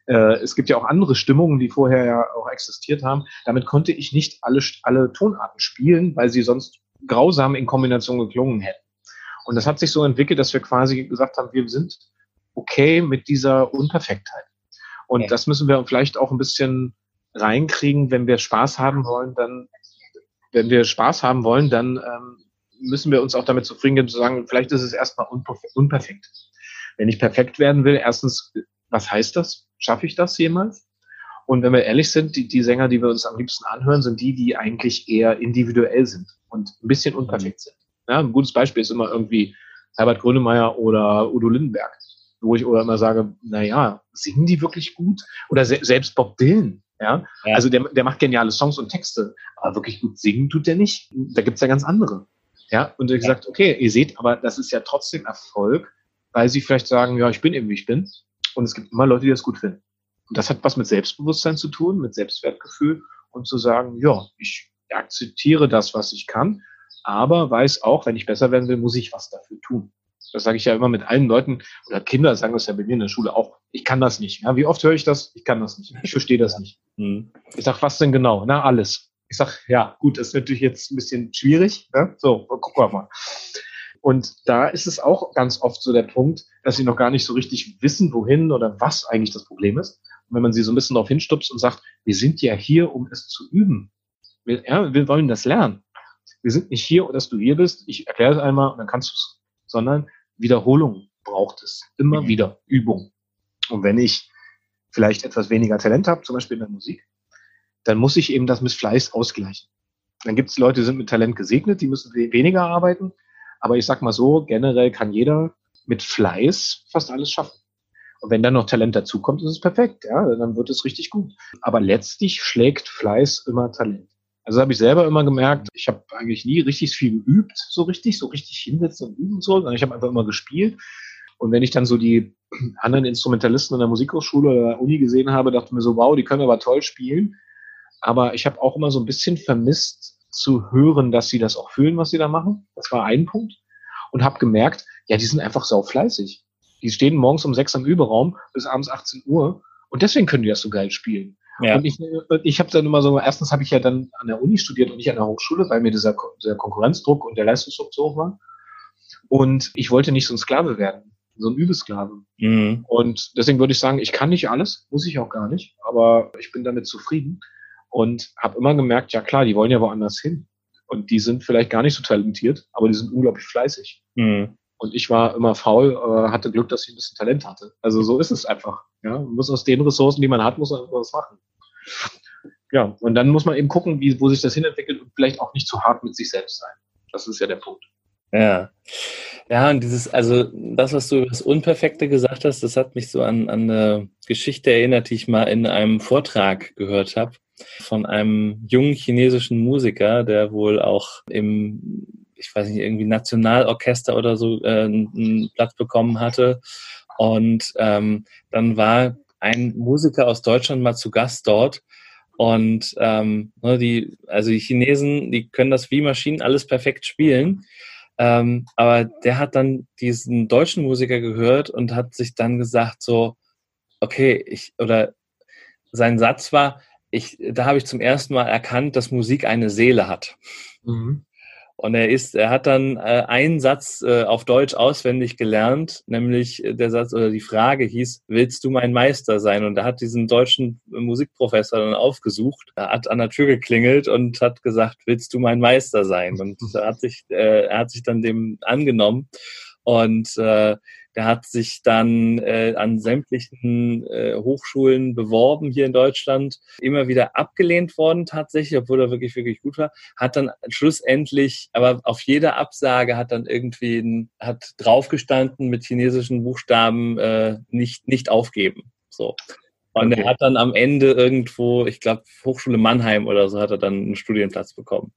Äh, es gibt ja auch andere Stimmungen, die vorher ja auch existiert haben. Damit konnte ich nicht alle, alle Tonarten spielen, weil sie sonst grausam in Kombination geklungen hätten. Und das hat sich so entwickelt, dass wir quasi gesagt haben, wir sind okay mit dieser Unperfektheit. Und ja. das müssen wir vielleicht auch ein bisschen reinkriegen, wenn wir Spaß haben wollen, dann, wenn wir Spaß haben wollen, dann ähm, müssen wir uns auch damit zufrieden geben zu sagen, vielleicht ist es erstmal unperfekt. Wenn ich perfekt werden will, erstens, was heißt das? Schaffe ich das jemals? Und wenn wir ehrlich sind, die, die Sänger, die wir uns am liebsten anhören, sind die, die eigentlich eher individuell sind und ein bisschen unperfekt sind. Ja, ein gutes Beispiel ist immer irgendwie Herbert Grönemeyer oder Udo Lindenberg wo ich oder immer sage, naja, singen die wirklich gut? Oder se selbst Bob Dylan, ja? ja. Also der, der macht geniale Songs und Texte, aber wirklich gut singen tut der nicht. Da gibt's ja ganz andere. Ja, und er ja. gesagt, okay, ihr seht, aber das ist ja trotzdem Erfolg, weil sie vielleicht sagen, ja, ich bin eben wie ich bin. Und es gibt immer Leute, die das gut finden. Und das hat was mit Selbstbewusstsein zu tun, mit Selbstwertgefühl und zu sagen, ja, ich akzeptiere das, was ich kann, aber weiß auch, wenn ich besser werden will, muss ich was dafür tun. Das sage ich ja immer mit allen Leuten oder Kinder sagen das ja bei mir in der Schule auch. Ich kann das nicht. Ja, wie oft höre ich das? Ich kann das nicht. Ich verstehe das nicht. Mhm. Ich sage, was denn genau? Na, alles. Ich sage, ja, gut, das ist natürlich jetzt ein bisschen schwierig. Ne? So, gucken wir mal. Und da ist es auch ganz oft so der Punkt, dass sie noch gar nicht so richtig wissen, wohin oder was eigentlich das Problem ist. Und wenn man sie so ein bisschen darauf hinstupst und sagt, wir sind ja hier, um es zu üben. Wir, ja, wir wollen das lernen. Wir sind nicht hier, dass du hier bist. Ich erkläre es einmal und dann kannst du es. Sondern Wiederholung braucht es. Immer mhm. wieder Übung. Und wenn ich vielleicht etwas weniger Talent habe, zum Beispiel in der Musik, dann muss ich eben das mit Fleiß ausgleichen. Dann gibt es Leute, die sind mit Talent gesegnet, die müssen weniger arbeiten. Aber ich sag mal so, generell kann jeder mit Fleiß fast alles schaffen. Und wenn dann noch Talent dazukommt, ist es perfekt, ja, dann wird es richtig gut. Aber letztlich schlägt Fleiß immer Talent. Also habe ich selber immer gemerkt, ich habe eigentlich nie richtig viel geübt, so richtig, so richtig hinsetzen und üben so, sondern ich habe einfach immer gespielt. Und wenn ich dann so die anderen Instrumentalisten in der Musikhochschule oder der Uni gesehen habe, dachte mir so, wow, die können aber toll spielen. Aber ich habe auch immer so ein bisschen vermisst zu hören, dass sie das auch fühlen, was sie da machen. Das war ein Punkt. Und habe gemerkt, ja, die sind einfach sau fleißig. Die stehen morgens um sechs am Überraum bis abends 18 Uhr. Und deswegen können die das so geil spielen. Ja. Und ich, ich habe dann immer so, erstens habe ich ja dann an der Uni studiert und nicht an der Hochschule, weil mir dieser, dieser Konkurrenzdruck und der Leistungsdruck so hoch war. Und ich wollte nicht so ein Sklave werden, so ein Übesklave. Mhm. Und deswegen würde ich sagen, ich kann nicht alles, muss ich auch gar nicht, aber ich bin damit zufrieden und habe immer gemerkt, ja klar, die wollen ja woanders hin. Und die sind vielleicht gar nicht so talentiert, aber die sind unglaublich fleißig. Mhm. Und ich war immer faul, aber hatte Glück, dass ich ein bisschen Talent hatte. Also so ist es einfach. Ja, man muss aus den Ressourcen, die man hat, muss man was machen. Ja, und dann muss man eben gucken, wie, wo sich das hinentwickelt und vielleicht auch nicht zu hart mit sich selbst sein. Das ist ja der Punkt. Ja. Ja, und dieses, also das, was du über das Unperfekte gesagt hast, das hat mich so an, an eine Geschichte erinnert, die ich mal in einem Vortrag gehört habe von einem jungen chinesischen Musiker, der wohl auch im, ich weiß nicht, irgendwie Nationalorchester oder so äh, einen Platz bekommen hatte und ähm, dann war ein Musiker aus Deutschland mal zu Gast dort. Und ähm, ne, die, also die Chinesen, die können das wie Maschinen alles perfekt spielen. Ähm, aber der hat dann diesen deutschen Musiker gehört und hat sich dann gesagt so, okay, ich, oder sein Satz war, ich, da habe ich zum ersten Mal erkannt, dass Musik eine Seele hat. Mhm. Und er ist, er hat dann äh, einen Satz äh, auf Deutsch auswendig gelernt, nämlich äh, der Satz oder die Frage hieß, willst du mein Meister sein? Und er hat diesen deutschen Musikprofessor dann aufgesucht, er hat an der Tür geklingelt und hat gesagt, willst du mein Meister sein? Und er hat sich, äh, er hat sich dann dem angenommen und äh, der hat sich dann äh, an sämtlichen äh, Hochschulen beworben hier in Deutschland, immer wieder abgelehnt worden tatsächlich, obwohl er wirklich, wirklich gut war. Hat dann schlussendlich, aber auf jeder Absage hat dann irgendwie hat draufgestanden mit chinesischen Buchstaben äh, nicht, nicht aufgeben. So. Und okay. er hat dann am Ende irgendwo, ich glaube, Hochschule Mannheim oder so, hat er dann einen Studienplatz bekommen.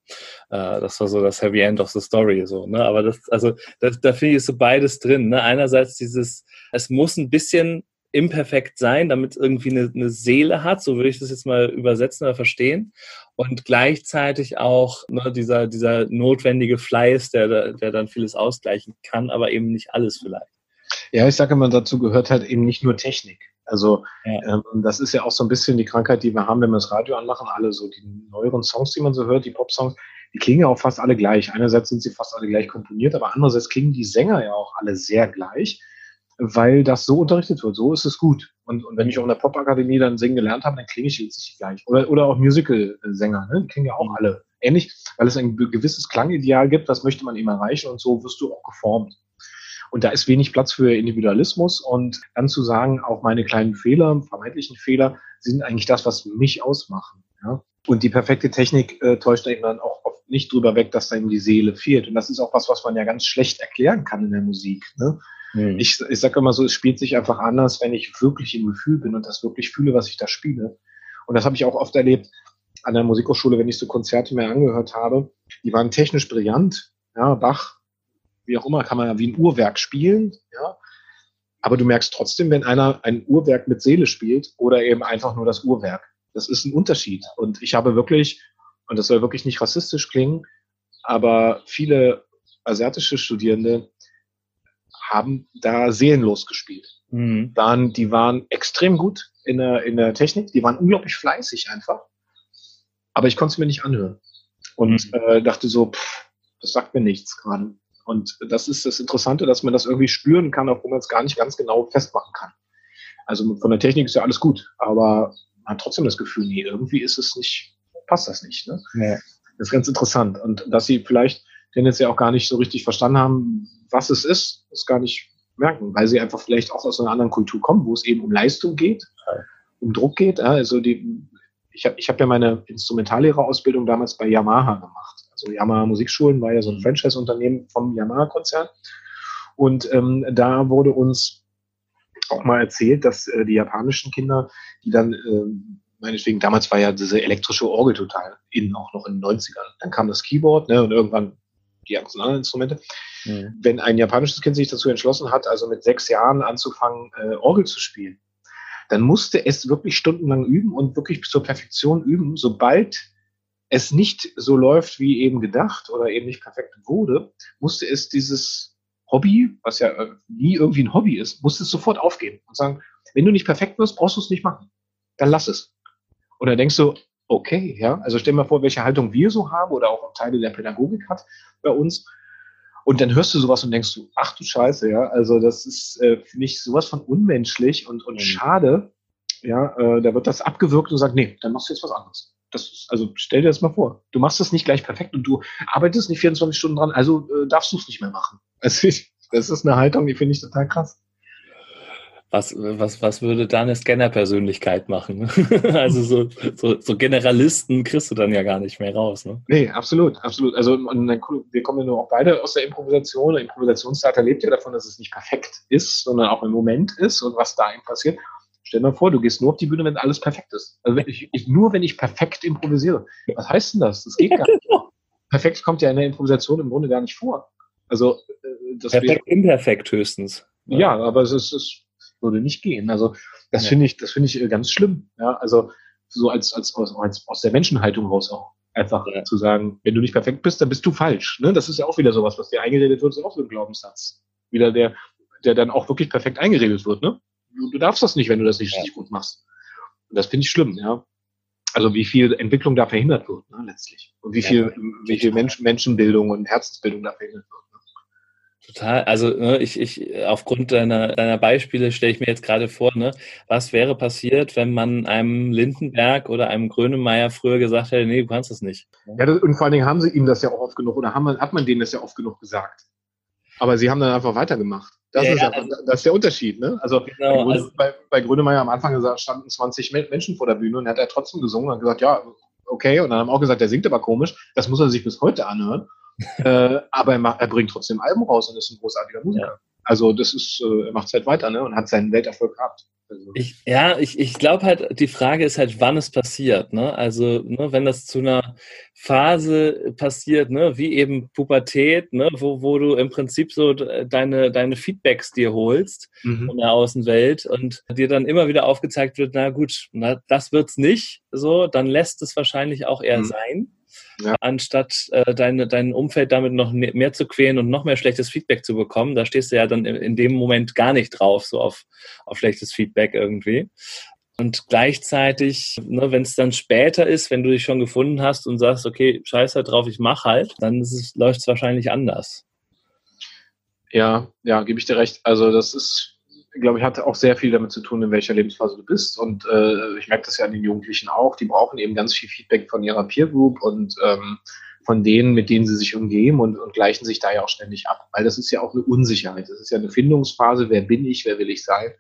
Äh, das war so das Heavy End of the Story, so, ne? Aber das, also, das, da finde ich so beides drin, ne? Einerseits dieses, es muss ein bisschen imperfekt sein, damit es irgendwie eine, eine Seele hat, so würde ich das jetzt mal übersetzen oder verstehen. Und gleichzeitig auch ne, dieser, dieser notwendige Fleiß, der, der dann vieles ausgleichen kann, aber eben nicht alles vielleicht. Ja, ich sage immer, dazu gehört halt eben nicht nur Technik. Also ja. ähm, das ist ja auch so ein bisschen die Krankheit, die wir haben, wenn wir das Radio anmachen. Alle so die neueren Songs, die man so hört, die Pop-Songs, die klingen ja auch fast alle gleich. Einerseits sind sie fast alle gleich komponiert, aber andererseits klingen die Sänger ja auch alle sehr gleich, weil das so unterrichtet wird. So ist es gut. Und, und wenn ich auch in der Popakademie dann singen gelernt habe, dann klinge ich letztlich gleich. Oder, oder auch Musical-Sänger, ne? die klingen ja auch alle ähnlich, weil es ein gewisses Klangideal gibt, das möchte man eben erreichen und so wirst du auch geformt. Und da ist wenig Platz für Individualismus und dann zu sagen, auch meine kleinen Fehler, vermeintlichen Fehler, sind eigentlich das, was mich ausmachen. Ja? Und die perfekte Technik äh, täuscht eben dann auch oft nicht drüber weg, dass da eben die Seele fehlt. Und das ist auch was, was man ja ganz schlecht erklären kann in der Musik. Ne? Mhm. Ich, ich sage immer so, es spielt sich einfach anders, wenn ich wirklich im Gefühl bin und das wirklich fühle, was ich da spiele. Und das habe ich auch oft erlebt an der Musikhochschule, wenn ich so Konzerte mehr angehört habe. Die waren technisch brillant. Ja, Bach wie auch immer, kann man ja wie ein Uhrwerk spielen, ja. Aber du merkst trotzdem, wenn einer ein Uhrwerk mit Seele spielt oder eben einfach nur das Uhrwerk. Das ist ein Unterschied. Und ich habe wirklich, und das soll wirklich nicht rassistisch klingen, aber viele asiatische Studierende haben da seelenlos gespielt. Mhm. Waren, die waren extrem gut in der, in der Technik, die waren unglaublich fleißig einfach. Aber ich konnte es mir nicht anhören. Und mhm. äh, dachte so, pff, das sagt mir nichts gerade. Und das ist das Interessante, dass man das irgendwie spüren kann, obwohl man es gar nicht ganz genau festmachen kann. Also von der Technik ist ja alles gut, aber man hat trotzdem das Gefühl, nee, irgendwie ist es nicht, passt das nicht. Ne? Ja. Das ist ganz interessant. Und dass sie vielleicht tendenziell auch gar nicht so richtig verstanden haben, was es ist, ist gar nicht merken, weil sie einfach vielleicht auch aus einer anderen Kultur kommen, wo es eben um Leistung geht, um Druck geht. Also die, ich habe ich hab ja meine Instrumentallehrerausbildung damals bei Yamaha gemacht. Also Yamaha Musikschulen war ja so ein mhm. Franchise-Unternehmen vom Yamaha-Konzern. Und ähm, da wurde uns auch mal erzählt, dass äh, die japanischen Kinder, die dann, äh, meinetwegen, damals war ja diese elektrische Orgel total in, auch noch in den 90ern. Dann kam das Keyboard ne, und irgendwann die ganzen anderen Instrumente. Mhm. Wenn ein japanisches Kind sich dazu entschlossen hat, also mit sechs Jahren anzufangen, äh, Orgel zu spielen, dann musste es wirklich stundenlang üben und wirklich zur Perfektion üben. Sobald es nicht so läuft, wie eben gedacht oder eben nicht perfekt wurde, musste es dieses Hobby, was ja äh, nie irgendwie ein Hobby ist, musste es sofort aufgeben und sagen, wenn du nicht perfekt wirst, brauchst du es nicht machen. Dann lass es. Und dann denkst du, okay, ja, also stell dir mal vor, welche Haltung wir so haben oder auch Teile der Pädagogik hat bei uns. Und dann hörst du sowas und denkst du, ach du Scheiße, ja, also das ist, äh, finde ich, sowas von unmenschlich und, und mhm. schade. Ja, äh, da wird das abgewürgt und sagt, nee, dann machst du jetzt was anderes. Das ist, also stell dir das mal vor. Du machst das nicht gleich perfekt und du arbeitest nicht 24 Stunden dran, also äh, darfst du es nicht mehr machen. Also ich, das ist eine Haltung, die finde ich total krass. Was, was, was würde da eine Scanner-Persönlichkeit machen? also so, so, so Generalisten kriegst du dann ja gar nicht mehr raus. Ne? Nee, absolut, absolut. Also wir kommen ja nur auch beide aus der Improvisation. Der Improvisationstheater lebt ja davon, dass es nicht perfekt ist, sondern auch im Moment ist und was da eben passiert. Stell dir mal vor, du gehst nur auf die Bühne, wenn alles perfekt ist. Also wenn ich, ich, nur wenn ich perfekt improvisiere. Was heißt denn das? Das geht gar nicht. Perfekt kommt ja in der Improvisation im Grunde gar nicht vor. Also äh, das Perfekt, wäre, imperfekt höchstens. Ja, aber es, ist, es würde nicht gehen. Also das ja. finde ich, das finde ich äh, ganz schlimm. Ja, also so als, als, als aus der Menschenhaltung raus auch. Einfach ja. zu sagen, wenn du nicht perfekt bist, dann bist du falsch. Ne? Das ist ja auch wieder sowas, was dir eingeredet wird, ist auch so ein Glaubenssatz. Wieder der, der dann auch wirklich perfekt eingeredet wird. Ne? Du, darfst das nicht, wenn du das nicht ja. richtig gut machst. Und das finde ich schlimm, ja. Also wie viel Entwicklung da verhindert wird, ne, letztlich. Und wie viel, ja, wie viel Mensch, Menschenbildung und Herzensbildung da verhindert wird. Ne? Total. Also ne, ich, ich, aufgrund deiner, deiner Beispiele stelle ich mir jetzt gerade vor, ne, was wäre passiert, wenn man einem Lindenberg oder einem Grönemeyer früher gesagt hätte, nee, du kannst das nicht. Ja, das, und vor allen Dingen haben sie ihm das ja auch oft genug, oder haben, hat man denen das ja oft genug gesagt. Aber sie haben dann einfach weitergemacht. Das, ja, ist, ja, das ist der Unterschied. Ne? Also, genau, bei, also bei, bei Grönemeyer am Anfang gesagt, standen 20 Menschen vor der Bühne und hat er trotzdem gesungen und gesagt, ja, okay. Und dann haben auch gesagt, der singt aber komisch. Das muss er sich bis heute anhören. äh, aber er, macht, er, bringt trotzdem Alben raus und ist ein großartiger Musiker. Ja. Also das ist, äh, er macht es halt weiter ne? und hat seinen Welterfolg gehabt. Also. Ich, ja, ich, ich glaube halt, die Frage ist halt, wann es passiert. Ne? Also, ne, wenn das zu einer Phase passiert, ne, wie eben Pubertät, ne, wo, wo du im Prinzip so deine, deine Feedbacks dir holst mhm. von der Außenwelt und dir dann immer wieder aufgezeigt wird, na gut, na, das wird's nicht, so, dann lässt es wahrscheinlich auch eher mhm. sein ja. anstatt äh, deine, dein Umfeld damit noch mehr zu quälen und noch mehr schlechtes Feedback zu bekommen. Da stehst du ja dann in, in dem Moment gar nicht drauf, so auf, auf schlechtes Feedback irgendwie. Und gleichzeitig, ne, wenn es dann später ist, wenn du dich schon gefunden hast und sagst, okay, scheiß halt drauf, ich mach halt, dann läuft es wahrscheinlich anders. Ja, ja, gebe ich dir recht. Also das ist glaube ich, hat auch sehr viel damit zu tun, in welcher Lebensphase du bist. Und äh, ich merke das ja an den Jugendlichen auch. Die brauchen eben ganz viel Feedback von ihrer Peer Group und ähm, von denen, mit denen sie sich umgeben und, und gleichen sich da ja auch ständig ab. Weil das ist ja auch eine Unsicherheit. Das ist ja eine Findungsphase. Wer bin ich? Wer will ich sein?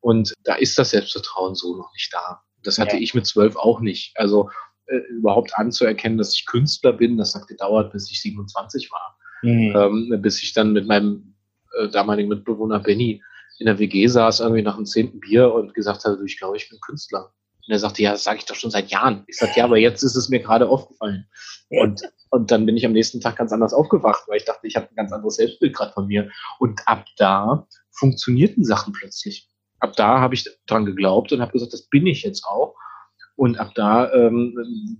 Und da ist das Selbstvertrauen so noch nicht da. Das hatte ja. ich mit zwölf auch nicht. Also äh, überhaupt anzuerkennen, dass ich Künstler bin, das hat gedauert, bis ich 27 war. Mhm. Ähm, bis ich dann mit meinem äh, damaligen Mitbewohner Benny in der WG saß, irgendwie nach dem zehnten Bier und gesagt hat, ich glaube, ich bin Künstler. Und er sagte, ja, das sage ich doch schon seit Jahren. Ich sagte, ja, aber jetzt ist es mir gerade aufgefallen. Und, und dann bin ich am nächsten Tag ganz anders aufgewacht, weil ich dachte, ich habe ein ganz anderes Selbstbild gerade von mir. Und ab da funktionierten Sachen plötzlich. Ab da habe ich dran geglaubt und habe gesagt, das bin ich jetzt auch. Und ab da ähm,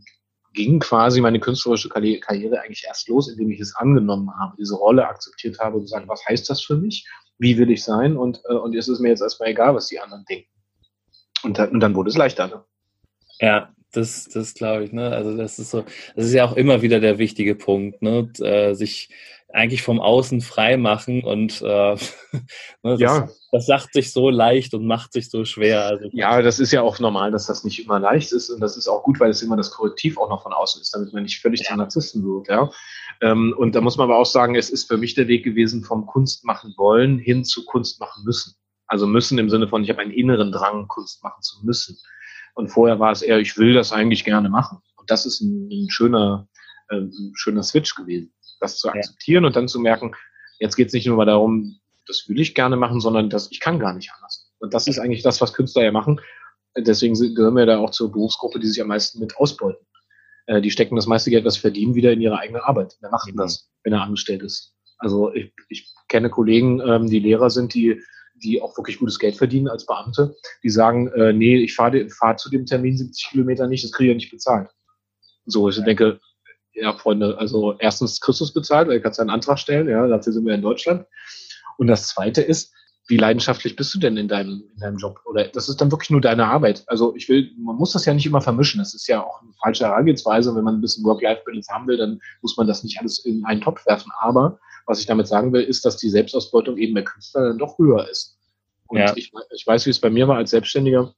ging quasi meine künstlerische Karriere eigentlich erst los, indem ich es angenommen habe, diese Rolle akzeptiert habe und gesagt, was heißt das für mich? Wie will ich sein? Und, äh, und es ist mir jetzt erstmal egal, was die anderen denken. Und dann, und dann wurde es leichter. Ne? Ja, das, das glaube ich, ne? Also das ist so, das ist ja auch immer wieder der wichtige Punkt, ne? Und, äh, sich eigentlich vom Außen frei machen und äh, ne, das, ja. das sagt sich so leicht und macht sich so schwer. Also, ja, das ist ja auch normal, dass das nicht immer leicht ist und das ist auch gut, weil es immer das Korrektiv auch noch von außen ist, damit man nicht völlig ja. zum Narzissten wird. Ja? Ähm, und da muss man aber auch sagen, es ist für mich der Weg gewesen vom Kunst machen wollen hin zu Kunst machen müssen. Also müssen im Sinne von, ich habe einen inneren Drang, Kunst machen zu müssen. Und vorher war es eher, ich will das eigentlich gerne machen. Und das ist ein, ein schöner, äh, ein schöner Switch gewesen, das zu akzeptieren ja. und dann zu merken, jetzt geht es nicht nur mal darum, das will ich gerne machen, sondern das, ich kann gar nicht anders. Und das ist eigentlich das, was Künstler ja machen. Deswegen gehören wir da auch zur Berufsgruppe, die sich am meisten mit ausbeuten. Äh, die stecken das meiste Geld, was sie verdienen, wieder in ihre eigene Arbeit. Wer macht denn das, wenn er angestellt ist? Also ich, ich kenne Kollegen, ähm, die Lehrer sind, die die auch wirklich gutes Geld verdienen als Beamte, die sagen, äh, nee, ich fahre fahr zu dem Termin 70 Kilometer nicht, das kriege ich ja nicht bezahlt. So, ich denke, ja, Freunde, also erstens Christus bezahlt, weil du kannst einen Antrag stellen, ja, dafür sind wir in Deutschland. Und das zweite ist, wie leidenschaftlich bist du denn in deinem, in deinem Job? Oder das ist dann wirklich nur deine Arbeit. Also ich will, man muss das ja nicht immer vermischen. Das ist ja auch eine falsche Herangehensweise. Wenn man ein bisschen Work-Life-Balance haben will, dann muss man das nicht alles in einen Topf werfen. Aber was ich damit sagen will, ist, dass die Selbstausbeutung eben bei Künstlern dann doch höher ist. Und ja. ich, ich weiß, wie es bei mir war als Selbstständiger.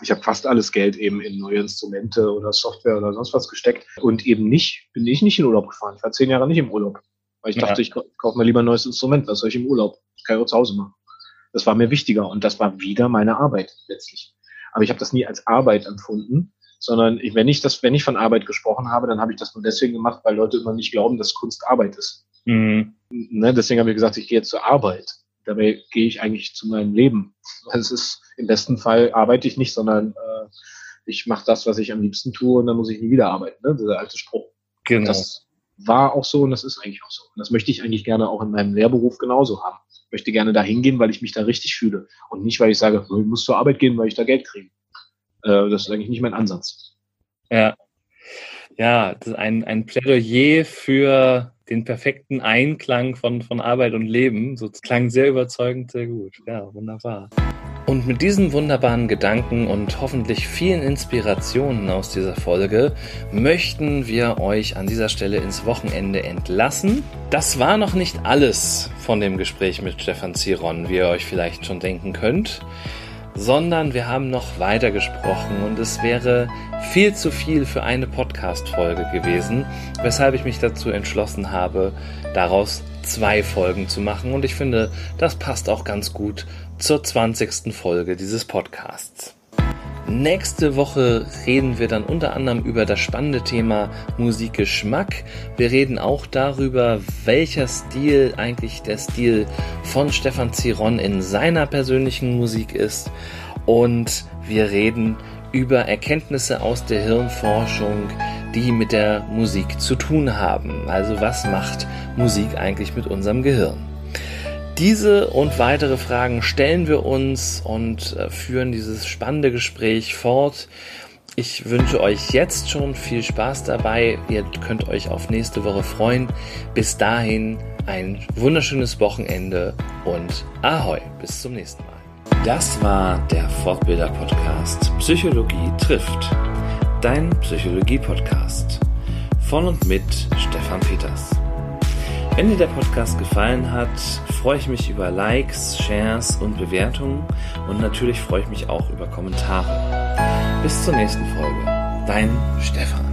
Ich habe fast alles Geld eben in neue Instrumente oder Software oder sonst was gesteckt und eben nicht, bin ich nicht in Urlaub gefahren. Ich war zehn Jahre nicht im Urlaub. Weil ich ja. dachte, ich kaufe mir lieber ein neues Instrument. Was soll ich im Urlaub? Das kann ich auch zu Hause machen. Das war mir wichtiger und das war wieder meine Arbeit letztlich. Aber ich habe das nie als Arbeit empfunden, sondern ich, wenn ich das, wenn ich von Arbeit gesprochen habe, dann habe ich das nur deswegen gemacht, weil Leute immer nicht glauben, dass Kunst Arbeit ist. Mhm. Ne, deswegen habe ich gesagt, ich gehe jetzt zur Arbeit. Dabei gehe ich eigentlich zu meinem Leben. Es ist im besten Fall arbeite ich nicht, sondern äh, ich mache das, was ich am liebsten tue, und dann muss ich nie wieder arbeiten. Ne? Dieser alte Spruch. Genau. Das war auch so und das ist eigentlich auch so. Und das möchte ich eigentlich gerne auch in meinem Lehrberuf genauso haben. Ich möchte gerne da hingehen, weil ich mich da richtig fühle. Und nicht, weil ich sage, ich muss zur Arbeit gehen, weil ich da Geld kriege. Äh, das ist eigentlich nicht mein Ansatz. Ja. Ja, das ist ein, ein Plädoyer für den perfekten Einklang von, von Arbeit und Leben. So klang sehr überzeugend, sehr gut. Ja, wunderbar. Und mit diesen wunderbaren Gedanken und hoffentlich vielen Inspirationen aus dieser Folge möchten wir euch an dieser Stelle ins Wochenende entlassen. Das war noch nicht alles von dem Gespräch mit Stefan Ziron, wie ihr euch vielleicht schon denken könnt sondern wir haben noch weiter gesprochen und es wäre viel zu viel für eine Podcast-Folge gewesen, weshalb ich mich dazu entschlossen habe, daraus zwei Folgen zu machen und ich finde, das passt auch ganz gut zur 20. Folge dieses Podcasts. Nächste Woche reden wir dann unter anderem über das spannende Thema Musikgeschmack. Wir reden auch darüber, welcher Stil eigentlich der Stil von Stefan Ziron in seiner persönlichen Musik ist. Und wir reden über Erkenntnisse aus der Hirnforschung, die mit der Musik zu tun haben. Also was macht Musik eigentlich mit unserem Gehirn? Diese und weitere Fragen stellen wir uns und äh, führen dieses spannende Gespräch fort. Ich wünsche euch jetzt schon viel Spaß dabei. Ihr könnt euch auf nächste Woche freuen. Bis dahin ein wunderschönes Wochenende und Ahoi, bis zum nächsten Mal. Das war der Fortbilder-Podcast Psychologie trifft. Dein Psychologie-Podcast. Von und mit Stefan Peters. Wenn dir der Podcast gefallen hat, freue ich mich über Likes, Shares und Bewertungen und natürlich freue ich mich auch über Kommentare. Bis zur nächsten Folge. Dein Stefan.